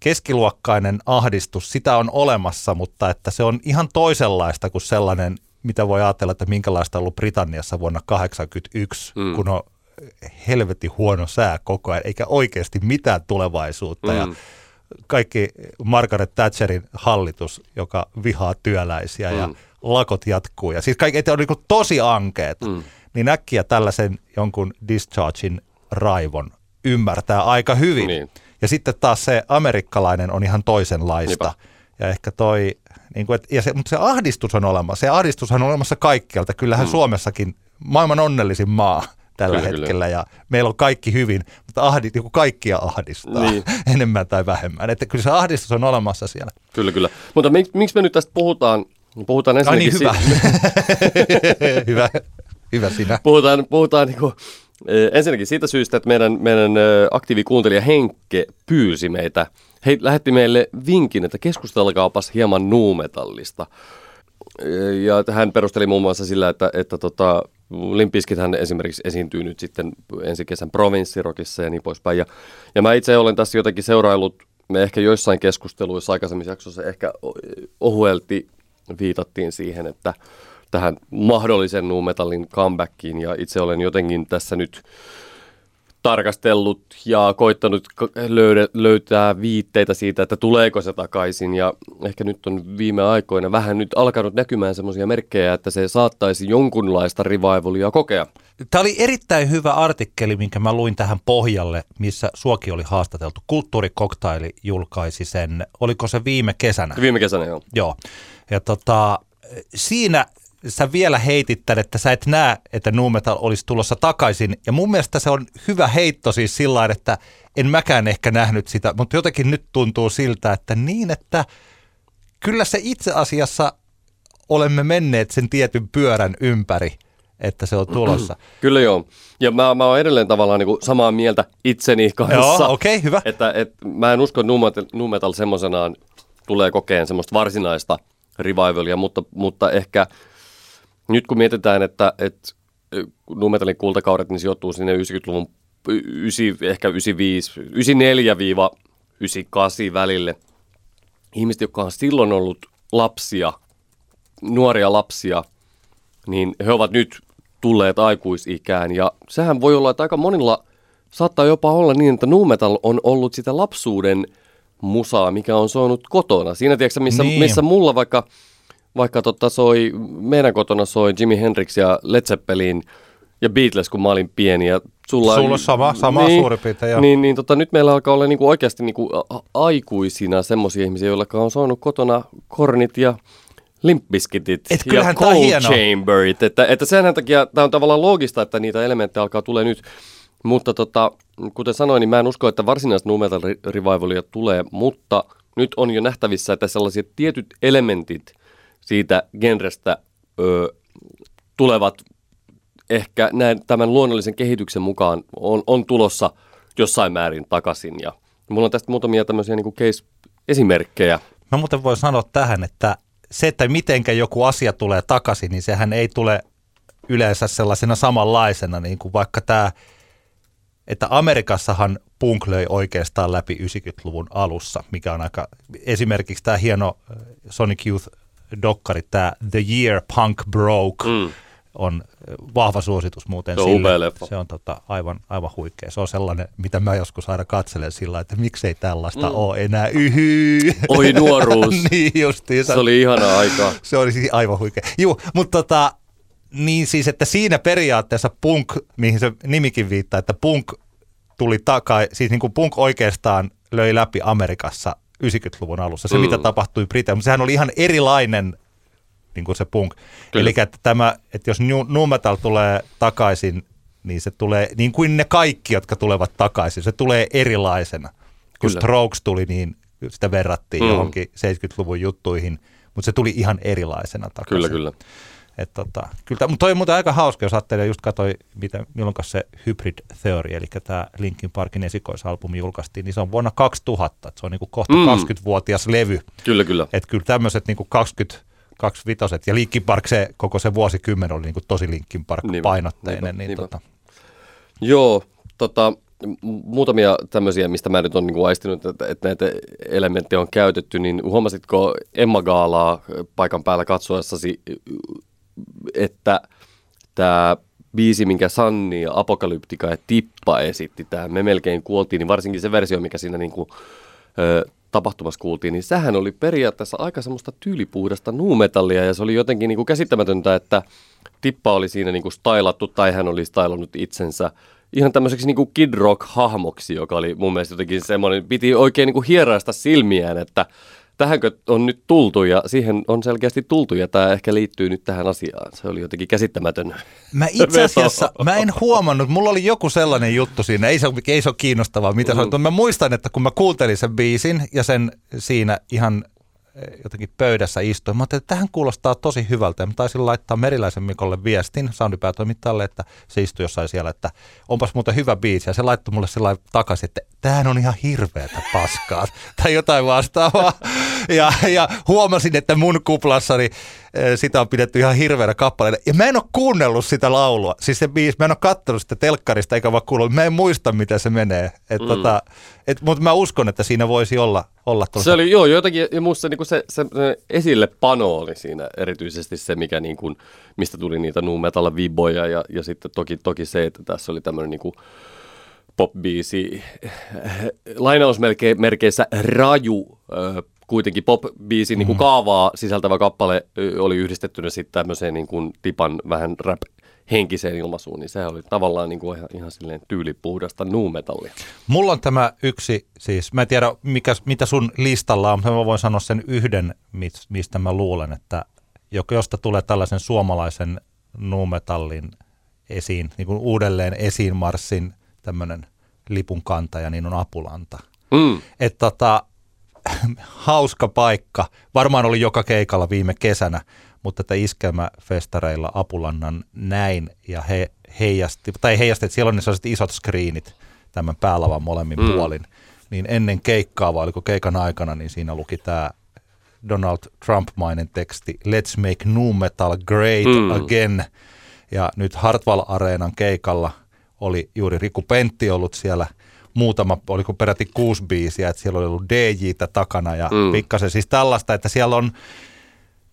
keskiluokkainen ahdistus, sitä on olemassa, mutta että se on ihan toisenlaista kuin sellainen, mitä voi ajatella, että minkälaista on ollut Britanniassa vuonna 1981, mm. kun on helvetin huono sää koko ajan, eikä oikeasti mitään tulevaisuutta. Mm. Ja kaikki Margaret Thatcherin hallitus, joka vihaa työläisiä mm. ja lakot jatkuu. Ja siis kaikki, että on niin tosi ankeet. Mm. Niin äkkiä tällaisen jonkun dischargein raivon ymmärtää aika hyvin. Niin. Ja sitten taas se amerikkalainen on ihan toisenlaista. Niinpä. Ja ehkä toi, niin kuin, et, ja se, mutta se ahdistus on olemassa. Se ahdistus on olemassa kaikkialta. Kyllähän mm. Suomessakin maailman onnellisin maa tällä Kyllä, kyllä, kyllä. hetkellä. Ja meillä on kaikki hyvin, mutta ahdi, niin kuin kaikkia ahdistaa Niin. enemmän tai vähemmän. Että kyllä se ahdistus on olemassa siellä. Kyllä, kyllä. Mutta miksi me nyt tästä puhutaan? Puhutaan Ai niin, ensinnäkin hyvä. hyvä. Hyvä sinä. puhutaan, puhutaan niin kuin, ensinnäkin siitä syystä, että meidän, meidän aktiivikuuntelija Henkke pyysi meitä. He lähetti meille vinkin, että keskustelkaapas hieman nuumetallista. Ja hän perusteli muun muassa sillä, että, että tota, Limpiskit hän esimerkiksi esiintyy nyt sitten ensi kesän provinssirokissa ja niin poispäin. Ja, ja mä itse olen tässä jotenkin seuraillut, me ehkä joissain keskusteluissa aikaisemmissa jaksoissa ehkä ohuelti viitattiin siihen, että tähän mahdollisen nu metallin comebackiin ja itse olen jotenkin tässä nyt tarkastellut ja koittanut löydä, löytää viitteitä siitä, että tuleeko se takaisin ja ehkä nyt on viime aikoina vähän nyt alkanut näkymään semmoisia merkkejä, että se saattaisi jonkunlaista revivalia kokea. Tämä oli erittäin hyvä artikkeli, minkä mä luin tähän pohjalle, missä Suoki oli haastateltu. Kulttuurikoktaili julkaisi sen, oliko se viime kesänä? Viime kesänä joo. Joo. Ja tota, siinä sä vielä heitit tän, että sä et näe, että nu metal olisi tulossa takaisin. Ja mun mielestä se on hyvä heitto siis sillä että en mäkään ehkä nähnyt sitä, mutta jotenkin nyt tuntuu siltä, että niin, että kyllä se itse asiassa olemme menneet sen tietyn pyörän ympäri, että se on tulossa. Kyllä joo. Ja mä, mä oon edelleen tavallaan niin samaa mieltä itseni kanssa. Joo, okei, okay, hyvä. Että, et, mä en usko, että nu metal semmoisenaan tulee kokeen semmoista varsinaista revivalia, mutta, mutta ehkä nyt kun mietitään, että, että nu metalin kultakaudet niin sijoittuu sinne 90-luvun, y- ysi, ehkä 95, 94-98 välille. Ihmiset, jotka on silloin ollut lapsia, nuoria lapsia, niin he ovat nyt tulleet aikuisikään. Ja sehän voi olla, että aika monilla saattaa jopa olla niin, että nu metal on ollut sitä lapsuuden musaa, mikä on soinut kotona. Siinä tiedätkö, missä, Niin. missä mulla vaikka, vaikka totta soi, meidän kotona soi Jimi Hendrix ja Led Zeppelin ja Beatles, kun mä olin pieni. Ja sulla, Sulla on sama- sama niin, suurin piirtein. Niin, niin tota, nyt meillä alkaa olla niinku oikeasti niinku aikuisina semmoisia ihmisiä, joilla on soinut kotona kornit ja limpbiskitit Et ja cold chamberit. Että, että sen takia tämä on tavallaan loogista, että niitä elementtejä alkaa tulee nyt. Mutta tota, kuten sanoin, niin mä en usko, että varsinaista nu metal revivalia tulee, mutta nyt on jo nähtävissä, että sellaiset tietyt elementit siitä genrestä ö, tulevat ehkä näin, tämän luonnollisen kehityksen mukaan on, on tulossa jossain määrin takaisin. Ja mulla on tästä muutamia tämmöisiä niin case-esimerkkejä. Mä muuten voin sanoa tähän, että se, että mitenkä joku asia tulee takaisin, niin sehän ei tule yleensä sellaisena samanlaisena, niin kuin vaikka tämä, että Amerikassahan punk löi oikeastaan läpi 90-luvun alussa, mikä on aika, esimerkiksi tämä hieno äh, Sonic Youth-dokkari, tämä The Year Punk Broke, Mm. on äh, vahva suositus muuten Se on sille. leffa. Se on tota, aivan, aivan huikea. Se on sellainen, mitä mä joskus aina katselen sillä että miksei tällaista mm. ole enää. Yhy. Oi nuoruus. niin justiinsa. Se oli ihanaa aikaa. Se oli siis aivan huikea. Juu, mutta tota, niin siis, että siinä periaatteessa punk, mihin se nimikin viittaa, että punk tuli takaisin, siis niin kuin punk oikeastaan löi läpi Amerikassa 90-luvun alussa. Se, Mm. mitä tapahtui mutta sehän oli ihan erilainen niin kuin se punk. Eli että, tämä, että jos nu, metal tulee takaisin, niin se tulee niin kuin ne kaikki, jotka tulevat takaisin. Se tulee erilaisena. Kun Kyllä. Strokes tuli, niin sitä verrattiin mm. johonkin 70-luvun juttuihin, mutta se tuli ihan erilaisena takaisin. Kyllä, kyllä. Et tota, kyllä mutta toi on muuten aika hauska, jos ajattelee, just katsoi, mitä, milloin se Hybrid Theory, eli tämä Linkin Parkin esikoisalbumi julkaistiin, niin se on vuonna 2000, että se on niinku kohta Mm. mm. 20-vuotias levy. Kyllä, kyllä. Että kyllä tämmöiset niinku 20, 25 ja Linkin Park se koko se vuosikymmen oli niinku tosi Linkin Park painotteinen. niinpä, niin niinpä. tota, Joo, tota, muutamia tämmöisiä, mistä mä nyt on niinku aistinut, että, että näitä elementtejä on käytetty, niin huomasitko Emma Gaalaa paikan päällä katsoessasi, että tämä biisi, minkä Sanni ja Apokalyptika ja Tippa esitti, tämä me melkein kuoltiin, niin varsinkin se versio, mikä siinä niinku, ö, tapahtumassa kuultiin, niin sehän oli periaatteessa aika semmoista tyylipuhdasta nuumetallia ja se oli jotenkin niinku käsittämätöntä, että Tippa oli siinä niinku stylattu tai hän oli stylannut itsensä ihan tämmöiseksi niinku Kid Rock-hahmoksi, joka oli mun mielestä jotenkin semmoinen, piti oikein niinku hieraista silmiään, että tähänkö on nyt tultu ja siihen on selkeästi tultu ja tämä ehkä liittyy nyt tähän asiaan. Se oli jotenkin käsittämätön. Mä itse asiassa, mä en huomannut, mulla oli joku sellainen juttu siinä, ei se, ei se ole kiinnostavaa mitä on, mutta mä muistan, että kun mä kuuntelin sen biisin ja sen siinä ihan jotenkin pöydässä istuin, mä ajattelin, että tähän kuulostaa tosi hyvältä. Ja mä taisin laittaa Meriläisen Mikolle viestin soundipäätoimittajalle, että se istui jossain siellä, että onpas muuten hyvä biisi. Ja se laittoi mulle sillä takaisin, että tämähän on ihan hirveätä paskaa. Tai jotain vastaavaa. Ja, ja huomasin, että mun kuplassani eh, sitä on pidetty ihan hirveänä kappaleena. Ja mä en ole kuunnellut sitä laulua. Siis se biisi, mä en ole kattonut sitä telkkarista eikä vaan kuullut. Mä en muista, miten se menee. Et, mm. tota, et, mutta mä uskon, että siinä voisi olla, olla Se oli, joo, jotenkin, ja musta se, niin se, se, se esille pano oli siinä erityisesti se, mikä niin kuin, mistä tuli niitä nu metal viboja ja, ja sitten toki, toki se, että tässä oli tämmöinen niin kuin pop-biisi, lainausmerkeissä raju, kuitenkin pop-biisi niin kuin kaavaa sisältävä kappale oli yhdistettynä sitten tämmöiseen niin kuin tipan vähän rap henkiseen ilmaisuun, niin se oli tavallaan niin kuin ihan, ihan silleen tyylipuhdasta nu metallia. Mulla on tämä yksi, siis mä en tiedä mikä, mitä sun listalla on, mutta mä voin sanoa sen yhden, mis- mistä mä luulen, että josta tulee tällaisen suomalaisen nuumetallin esiin, niin kuin uudelleen esiin marssin tämmöinen lipun kantaja, niin on Apulanta. Mm. Et tota, hauska paikka. Varmaan oli joka keikalla viime kesänä, mutta että iskelmäfestareilla Apulannan näin ja he heijasti, tai heijasti, että siellä on ne sellaiset isot screenit tämän päälavan molemmin Mm. puolin. Niin ennen keikkaa, vai oliko keikan aikana, niin siinä luki tämä Donald Trump-mainen teksti Let's make nu metal great mm. again. Ja nyt Hartwall Areenan keikalla oli juuri Riku Pentti ollut siellä muutama, oliko peräti kuusi biisiä, että siellä oli ollut DJtä takana ja Mm. mm. pikkasen siis tällaista, että siellä on,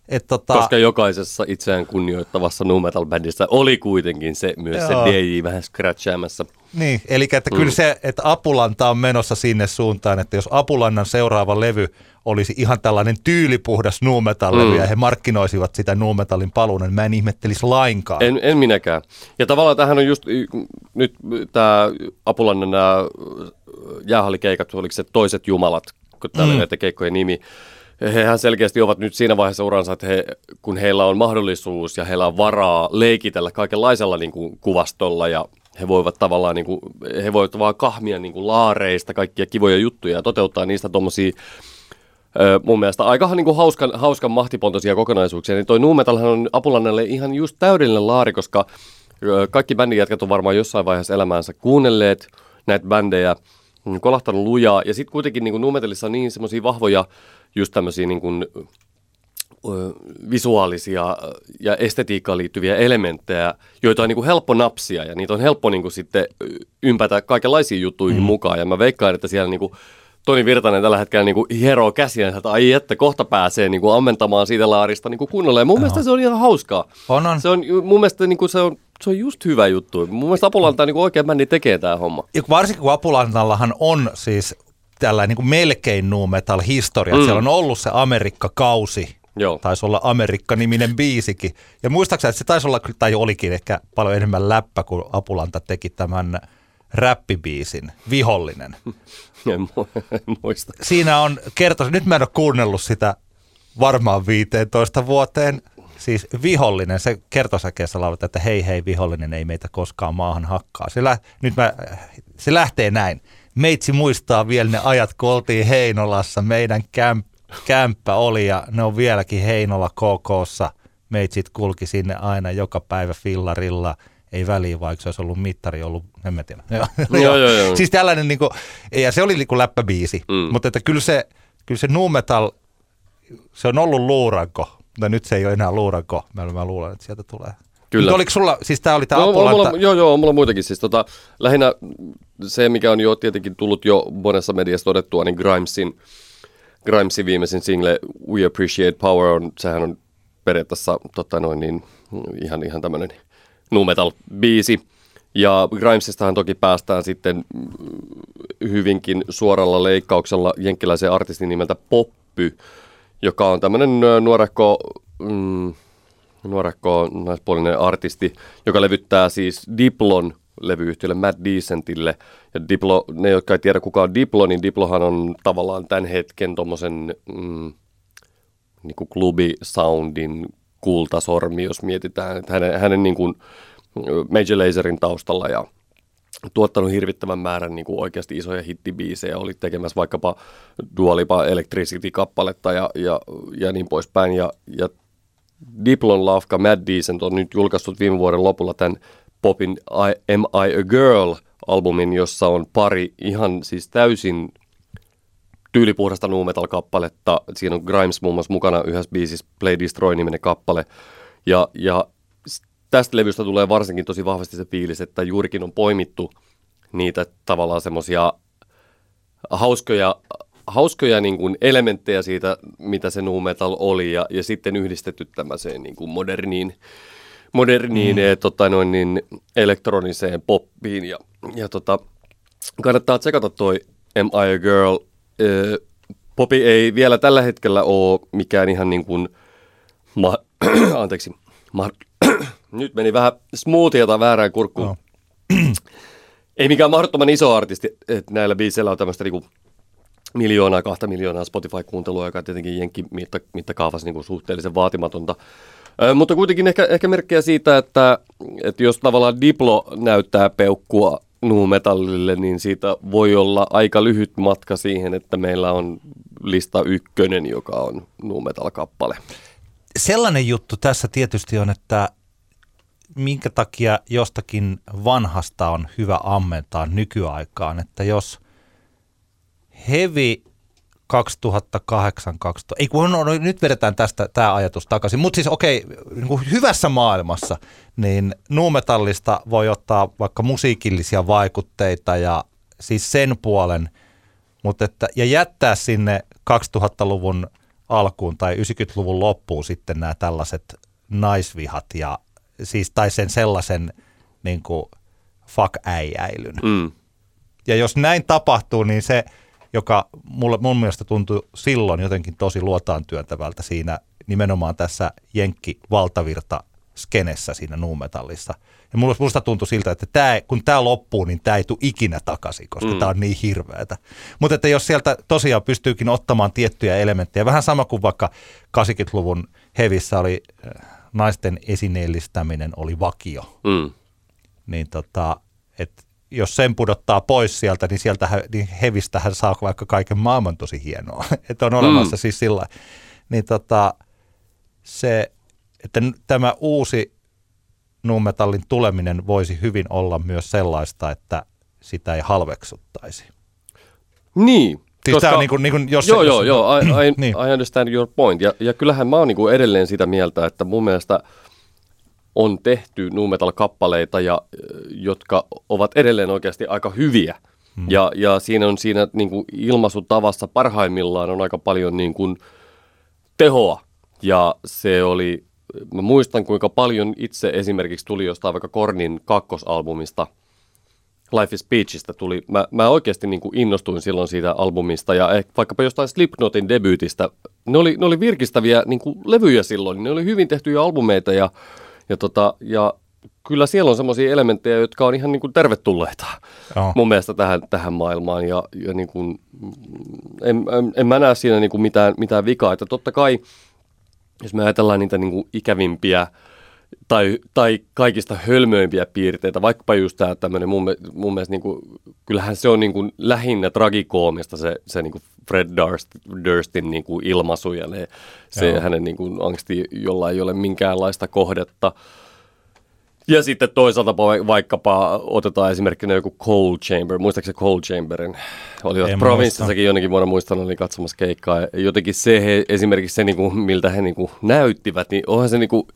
että tota, Koska jokaisessa itseään kunnioittavassa nu metal bändissä oli kuitenkin se myös Joo. se DJ vähän scratchaamassa. Niin, eli että Mm. kyllä se, että Apulanta on menossa sinne suuntaan, että jos Apulannan seuraava levy olisi ihan tällainen tyylipuhdas nu metal-levy Mm. ja he markkinoisivat sitä nu metalin paluun, niin mä en ihmettelisi lainkaan. En, en minäkään. Ja tavallaan tähän on just nyt tämä Apulannan nämä jäähallikeikat, oliko se toiset jumalat, kun täällä mm. Näiden keikkojen nimi. Hehän selkeästi ovat nyt siinä vaiheessa uransa, että he, kun heillä on mahdollisuus ja heillä on varaa leikitellä kaikenlaisella niin kuin, kuvastolla ja he voivat tavallaan, niin kuin, he voivat vaan kahmia niin kuin, laareista kaikkia kivoja juttuja ja toteuttaa niistä tuommoisia Mun mielestä aika niin kuin hauskan, hauskan mahtipontoisia kokonaisuuksia, niin toi Nu Metalhan on Apulannelle ihan just täydellinen laari, koska kaikki bändin jätkät on varmaan jossain vaiheessa elämäänsä kuunnelleet näitä bändejä, mm, kolahtanut lujaa, ja sitten kuitenkin niin kuin Nu Metalissa on niin semmoisia vahvoja just tämmöisiä niin kuin, visuaalisia ja estetiikkaan liittyviä elementtejä, joita on niin kuin helppo napsia ja niitä on helppo niin kuin sitten ympätä kaikenlaisiin juttuihin mm. mukaan. Ja mä veikkaan, että siellä niin kuin Toni Virtanen tällä hetkellä niin kuin hieroo käsiä, että ai että kohta pääsee niin kuin ammentamaan siitä laarista niin kuin kunnolla. Ja mun mielestä se on ihan hauskaa. On, on. Se on mun mielestä niin kuin se on, se on just hyvä juttu. Mun mielestä Apulanta niin oikein bändi tekee tämä homma. Ja varsinkin kun Apulannallahan on siis tällainen niin kuin melkein nu metal historia, mm. siellä on ollut se Amerikka-kausi, Joo. taisi olla Amerikka-niminen biisikin. Ja muistaakseni, että se taisi olla, tai olikin ehkä paljon enemmän läppä, kun Apulanta teki tämän räppibiisin, Vihollinen. En, mu- en muista. Siinä on kertoisi, nyt mä en ole kuunnellut sitä varmaan 15 vuoteen, siis vihollinen, se kertosäkeessä laulut, että hei hei vihollinen ei meitä koskaan maahan hakkaa. Se, lä- nyt mä, se lähtee näin. Meitsi muistaa vielä ne ajat, kun oltiin Heinolassa. Meidän kämp, kämppä oli ja ne on vieläkin Heinola KKssa. Meitsit kulki sinne aina joka päivä fillarilla. Ei väliä, vaikka se olisi ollut mittari ollut, en mä tiedä. Joo, joo, joo. Siis tällainen, niin kuin, ja se oli niin kuin läppäbiisi, Mm. mutta että kyllä se, kyllä se nu metal, se on ollut luuranko, mutta nyt se ei ole enää luuranko. Mä, mä luulen, että sieltä tulee. Kyllä. Mutta oliko sulla, siis tämä oli tämä No, mulla, Apolanta, mulla, joo, joo, mulla on muitakin. Siis, tota, lähinnä se, mikä on jo tietenkin tullut jo monessa mediassa todettua, niin Grimesin, Grimesin viimeisin single We Appreciate Power, on, sehän on periaatteessa tota noin, niin, ihan, ihan tämmöinen nu metal biisi. Ja Grimesistahan toki päästään sitten mm, hyvinkin suoralla leikkauksella jenkkiläisen artistin nimeltä Poppy, joka on tämmöinen nuorekko, mm, nuorekko naispuolinen artisti, joka levyttää siis Diplon levyyhtiölle Matt Decentille. Ja Diplo, ne, jotka ei tiedä kuka on Diplo, niin Diplohan on tavallaan tämän hetken tommosen mm, niin kuin klubisoundin kultasormi, jos mietitään, että hänen, hänen niin kuin Major Laserin taustalla ja tuottanut hirvittävän määrän niin kuin oikeasti isoja hittibiisejä, oli tekemässä vaikkapa Dua Lipa Electricity-kappaletta ja, ja, ja niin poispäin. Ja, ja Diplon Lafka Mad Decent on nyt julkaissut viime vuoden lopulla tämän popin I, Am I a Girl-albumin, jossa on pari ihan siis täysin tyylipuhdasta nu metal-kappaletta. Siinä on Grimes muun muassa mukana yhdessä biisissä Play Destroy-niminen kappale. Ja, ja tästä levystä tulee varsinkin tosi vahvasti se fiilis, että juurikin on poimittu niitä tavallaan semmoisia hauskoja, hauskoja niin kuin elementtejä siitä, mitä se nu metal oli, ja, ja sitten yhdistetty tämmöiseen niin kuin moderniin, moderniin mm. tota noin, niin elektroniseen poppiin. Ja, ja tota, kannattaa tsekata toi Am I a Girl? Ö, Popi ei vielä tällä hetkellä ole mikään ihan niin kuin, ma- anteeksi, ma- nyt meni vähän smoothieta väärään kurkkuun. Joo. ei mikään mahdottoman iso artisti, että näillä biiseillä on tämmöistä niinku miljoonaa, kahta miljoonaa Spotify-kuuntelua, joka on tietenkin jenki mitta, mittakaavassa niinku suhteellisen vaatimatonta. Ö, mutta kuitenkin ehkä, ehkä merkkejä siitä, että, että jos tavallaan Diplo näyttää peukkua nu metallille, niin siitä voi olla aika lyhyt matka siihen, että meillä on lista ykkönen, joka on nu metal-kappale. sellainen juttu tässä tietysti on, että minkä takia jostakin vanhasta on hyvä ammentaa nykyaikaan, että jos heavy 2008, 2000, ei kun no, no, nyt vedetään tästä tämä ajatus takaisin, mutta siis okei, niin kuin hyvässä maailmassa, niin nuumetallista voi ottaa vaikka musiikillisia vaikutteita ja siis sen puolen, mutta että, ja jättää sinne 2000-luvun alkuun tai 90-luvun loppuun sitten nämä tällaiset naisvihat ja siis tai sen sellaisen niin kuin fuck äijäilyn. Mm. Ja jos näin tapahtuu, niin se, joka mulle, mun mielestä tuntui silloin jotenkin tosi luotaan työntävältä siinä nimenomaan tässä Jenkki valtavirta skenessä siinä nuumetallissa. Ja mulla, musta tuntui siltä, että tää, kun tämä loppuu, niin tämä ei tule ikinä takaisin, koska Mm. tämä on niin hirveätä. Mutta että jos sieltä tosiaan pystyykin ottamaan tiettyjä elementtejä, vähän sama kuin vaikka 80-luvun hevissä oli äh, naisten esineellistäminen oli vakio Mm. niin tota, et jos sen pudottaa pois sieltä, niin sieltä niin hevistähän saa vaikka kaiken maailman tosi hienoa. että on olemassa mm. siis sillä Niin tota, se, että tämä uusi nuumetallin tuleminen voisi hyvin olla myös sellaista, että sitä ei halveksuttaisi. Niin. Siis tää on niin kuin, niin kuin jos joo, jos, joo, joo, I, I, Niin. I understand your point. Ja, ja kyllähän mä oon niin kuin edelleen sitä mieltä, että mun mielestä on tehty nu metal-kappaleita, ja, jotka ovat edelleen oikeasti aika hyviä. Hmm. Ja, ja siinä on siinä niin kuin ilmaisutavassa parhaimmillaan on aika paljon niin kuin tehoa. Ja se oli, mä muistan kuinka paljon itse esimerkiksi tuli jostain vaikka Kornin kakkosalbumista – Life is Peachistä tuli, mä, mä oikeasti niin kuin innostuin silloin siitä albumista ja ehkä vaikkapa jostain Slipknotin debyytistä. Ne oli, ne oli virkistäviä niin kuin levyjä silloin, ne oli hyvin tehtyjä albumeita ja, ja, tota, ja kyllä siellä on semmoisia elementtejä, jotka on ihan niin kuin tervetulleita Joo. mun mielestä tähän, tähän maailmaan ja, ja niin kuin, en, en, en mä näe siinä niin kuin mitään, mitään vikaa, että totta kai jos me ajatellaan niitä niin kuin ikävimpiä tai, tai kaikista hölmöimpiä piirteitä, vaikkapa just tämä tämmöinen, mun, mun mielestä niin kuin, kyllähän se on niin kuin lähinnä tragikoomista se, se niin kuin Fred Durst, Durstin niin kuin ilmaisu ja ne, se Joo. hänen niin kuin angsti, jolla ei ole minkäänlaista kohdetta. Ja sitten toisaalta va- vaikkapa otetaan esimerkkinä joku Cold Chamber, muistaakseni Cold Chamberin? Olivat En provinssissakin jonnekin vuonna muistan, oli katsomassa keikkaa. Jotenkin se, he, esimerkiksi se, niin kuin, miltä he niin kuin, näyttivät, niin onhan se niin kuin,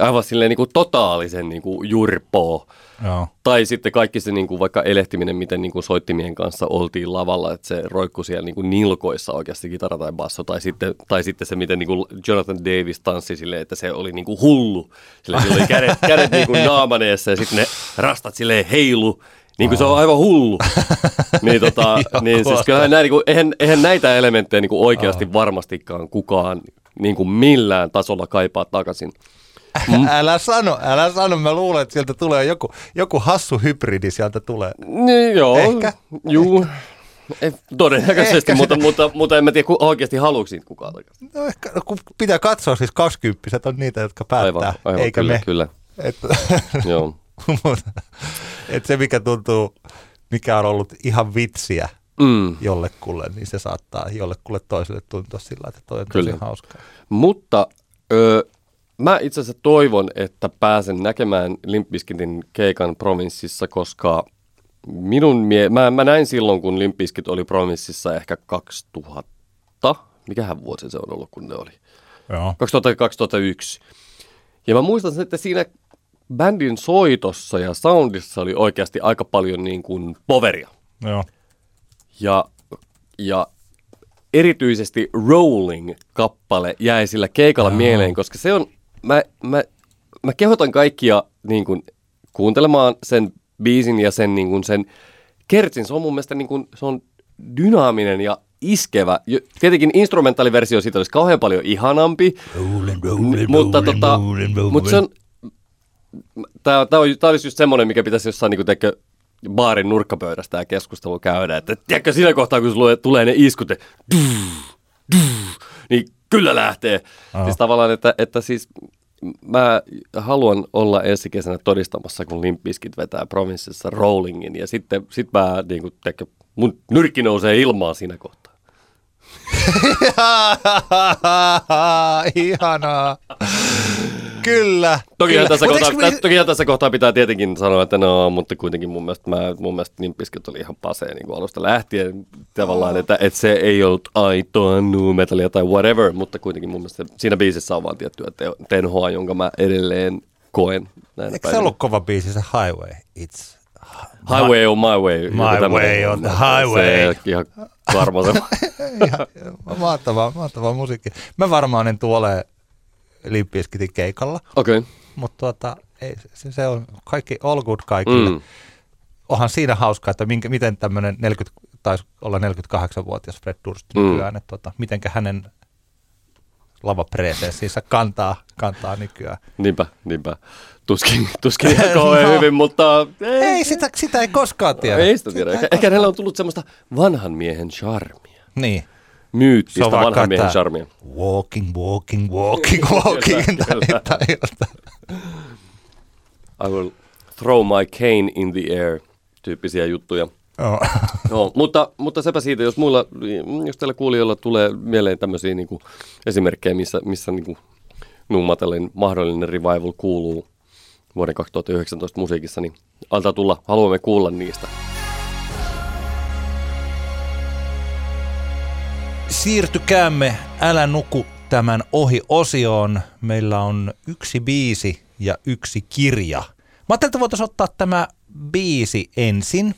aivan silleen niin kuin, totaalisen niin kuin, jurpoo. Joo. Tai sitten kaikki se niin kuin, vaikka elehtiminen, miten niin kuin, soittimien kanssa oltiin lavalla, että se roikkui siellä niin kuin, nilkoissa oikeasti kitara tai basso. Tai sitten, tai sitten se, miten niin kuin Jonathan Davis tanssi silleen, että se oli niin kuin, hullu. Sillä oli kädet, kädet niin kuin, naamaneessa ja sitten ne rastat silleen heilu. Niin kuin se on aivan hullu. niin, tota, niin siis kyllähän näin, niin kuin, eihän, eihän näitä elementtejä niin kuin oikeasti varmastikaan kukaan niin kuin millään tasolla kaipaa takaisin. Älä sano, älä sano. Mä luulen, että sieltä tulee joku, joku hassu hybridi sieltä tulee. Niin, joo. Ehkä. Juu. Ei, todennäköisesti, Ehkä mutta, mutta, mutta en mä tiedä, ku, oikeasti haluuko siitä kukaan. No ehkä, no kun pitää katsoa, siis kaksikymppiset on niitä, jotka päättää, Aivan, aivan eikä kyllä, me. kyllä. Et, Joo. mutta- et se, mikä tuntuu, mikä on ollut ihan vitsiä Mm. jollekulle, niin se saattaa jollekulle toiselle tuntua sillä, että toi on Kyllä. tosi hauskaa. Mutta ö, mä itse asiassa toivon, että pääsen näkemään Limp Bizkitin keikan provinssissa, koska minun mie- mä, mä näin silloin, kun Limp Bizkit oli provinssissa ehkä 2000. Mikähän vuosi se on ollut, kun ne oli? Joo. 2000-2001. Ja mä muistan, että siinä bändin soitossa ja soundissa oli oikeasti aika paljon niin kuin poveria. Joo. Ja, ja erityisesti Rolling-kappale jäi sillä keikalla Joo. mieleen, koska se on, mä, mä, mä kehotan kaikkia niin kuin, kuuntelemaan sen biisin ja sen, niin kuin, sen kertsin. Se on mun mielestä niin kuin, se on dynaaminen ja iskevä. Tietenkin instrumentaaliversio siitä olisi kauhean paljon ihanampi, mutta, tota, mutta se on, tämä, tämä, on, tämä olisi just semmoinen, mikä pitäisi jossain niin kuin, baarin nurkkapöydässä tämä keskustelu käydä. Että tiedätkö, siinä kohtaa, kun sulle tulee ne iskut, niin kyllä lähtee. Joo. Siis tavallaan, että, että siis mä haluan olla ensi kesänä todistamassa, kun Limp Bizkit vetää provinssissa rollingin. Ja sitten sit mä, niin kuin, tiedätkö, mun nyrkki nousee ilmaan siinä kohtaa. Ihanaa. Kyllä. Tokihan kyllä. tässä, kohtaa, me- tokihan tässä kohtaa pitää tietenkin sanoa, että no, mutta kuitenkin mun mielestä, mä, mun mielestä Bizkit oli ihan pasee niin kuin alusta lähtien tavallaan, että, että se ei ollut aitoa nu metallia tai whatever, mutta kuitenkin mun mielestä siinä biisissä on vaan tiettyä te- tenhoa, jonka mä edelleen koen. näinä Eikö se ollut kova biisi se Highway? It's Highway on my way. My way on the highway. Se ihan varma se. ihan mahtavaa, mahtavaa musiikki. Mä varmaan en tuole Limpiskitin keikalla, Okei. Okay. mutta tuota, ei, se, se, on kaikki all good kaikille. Mm. Onhan siinä hauskaa, että minkä, miten tämmöinen 40, taisi olla 48-vuotias Fred Durst Mm. nykyään, että tuota, mitenkä hänen lavapresenssinsä kantaa, kantaa nykyään. Niinpä, niinpä. Tuskin, tuskin ihan kauhean No. hyvin, mutta Ei, sitä, sitä ei koskaan tiedä. Ei sitä tiedä. ei Ehkä, ehkä hänellä on tullut semmoista vanhan miehen charmia. Niin. Myyttistä vanhan miehen charmia. walking, walking, walking, walking. Kyllä, tai, kyllä. tai. I will throw my cane in the air tyyppisiä juttuja. Joo. No, mutta, mutta sepä siitä, jos muilla, jos teillä kuulijoilla tulee mieleen tämmöisiä niin kuin, esimerkkejä, missä, missä niin kuin, Nummatellen mahdollinen revival kuuluu vuoden 2019 musiikissa, niin antaa tulla, haluamme kuulla niistä. Siirtykäämme Älä nuku tämän ohi osioon. Meillä on yksi biisi ja yksi kirja. Mä ajattelin, että voitaisiin ottaa tämä biisi ensin.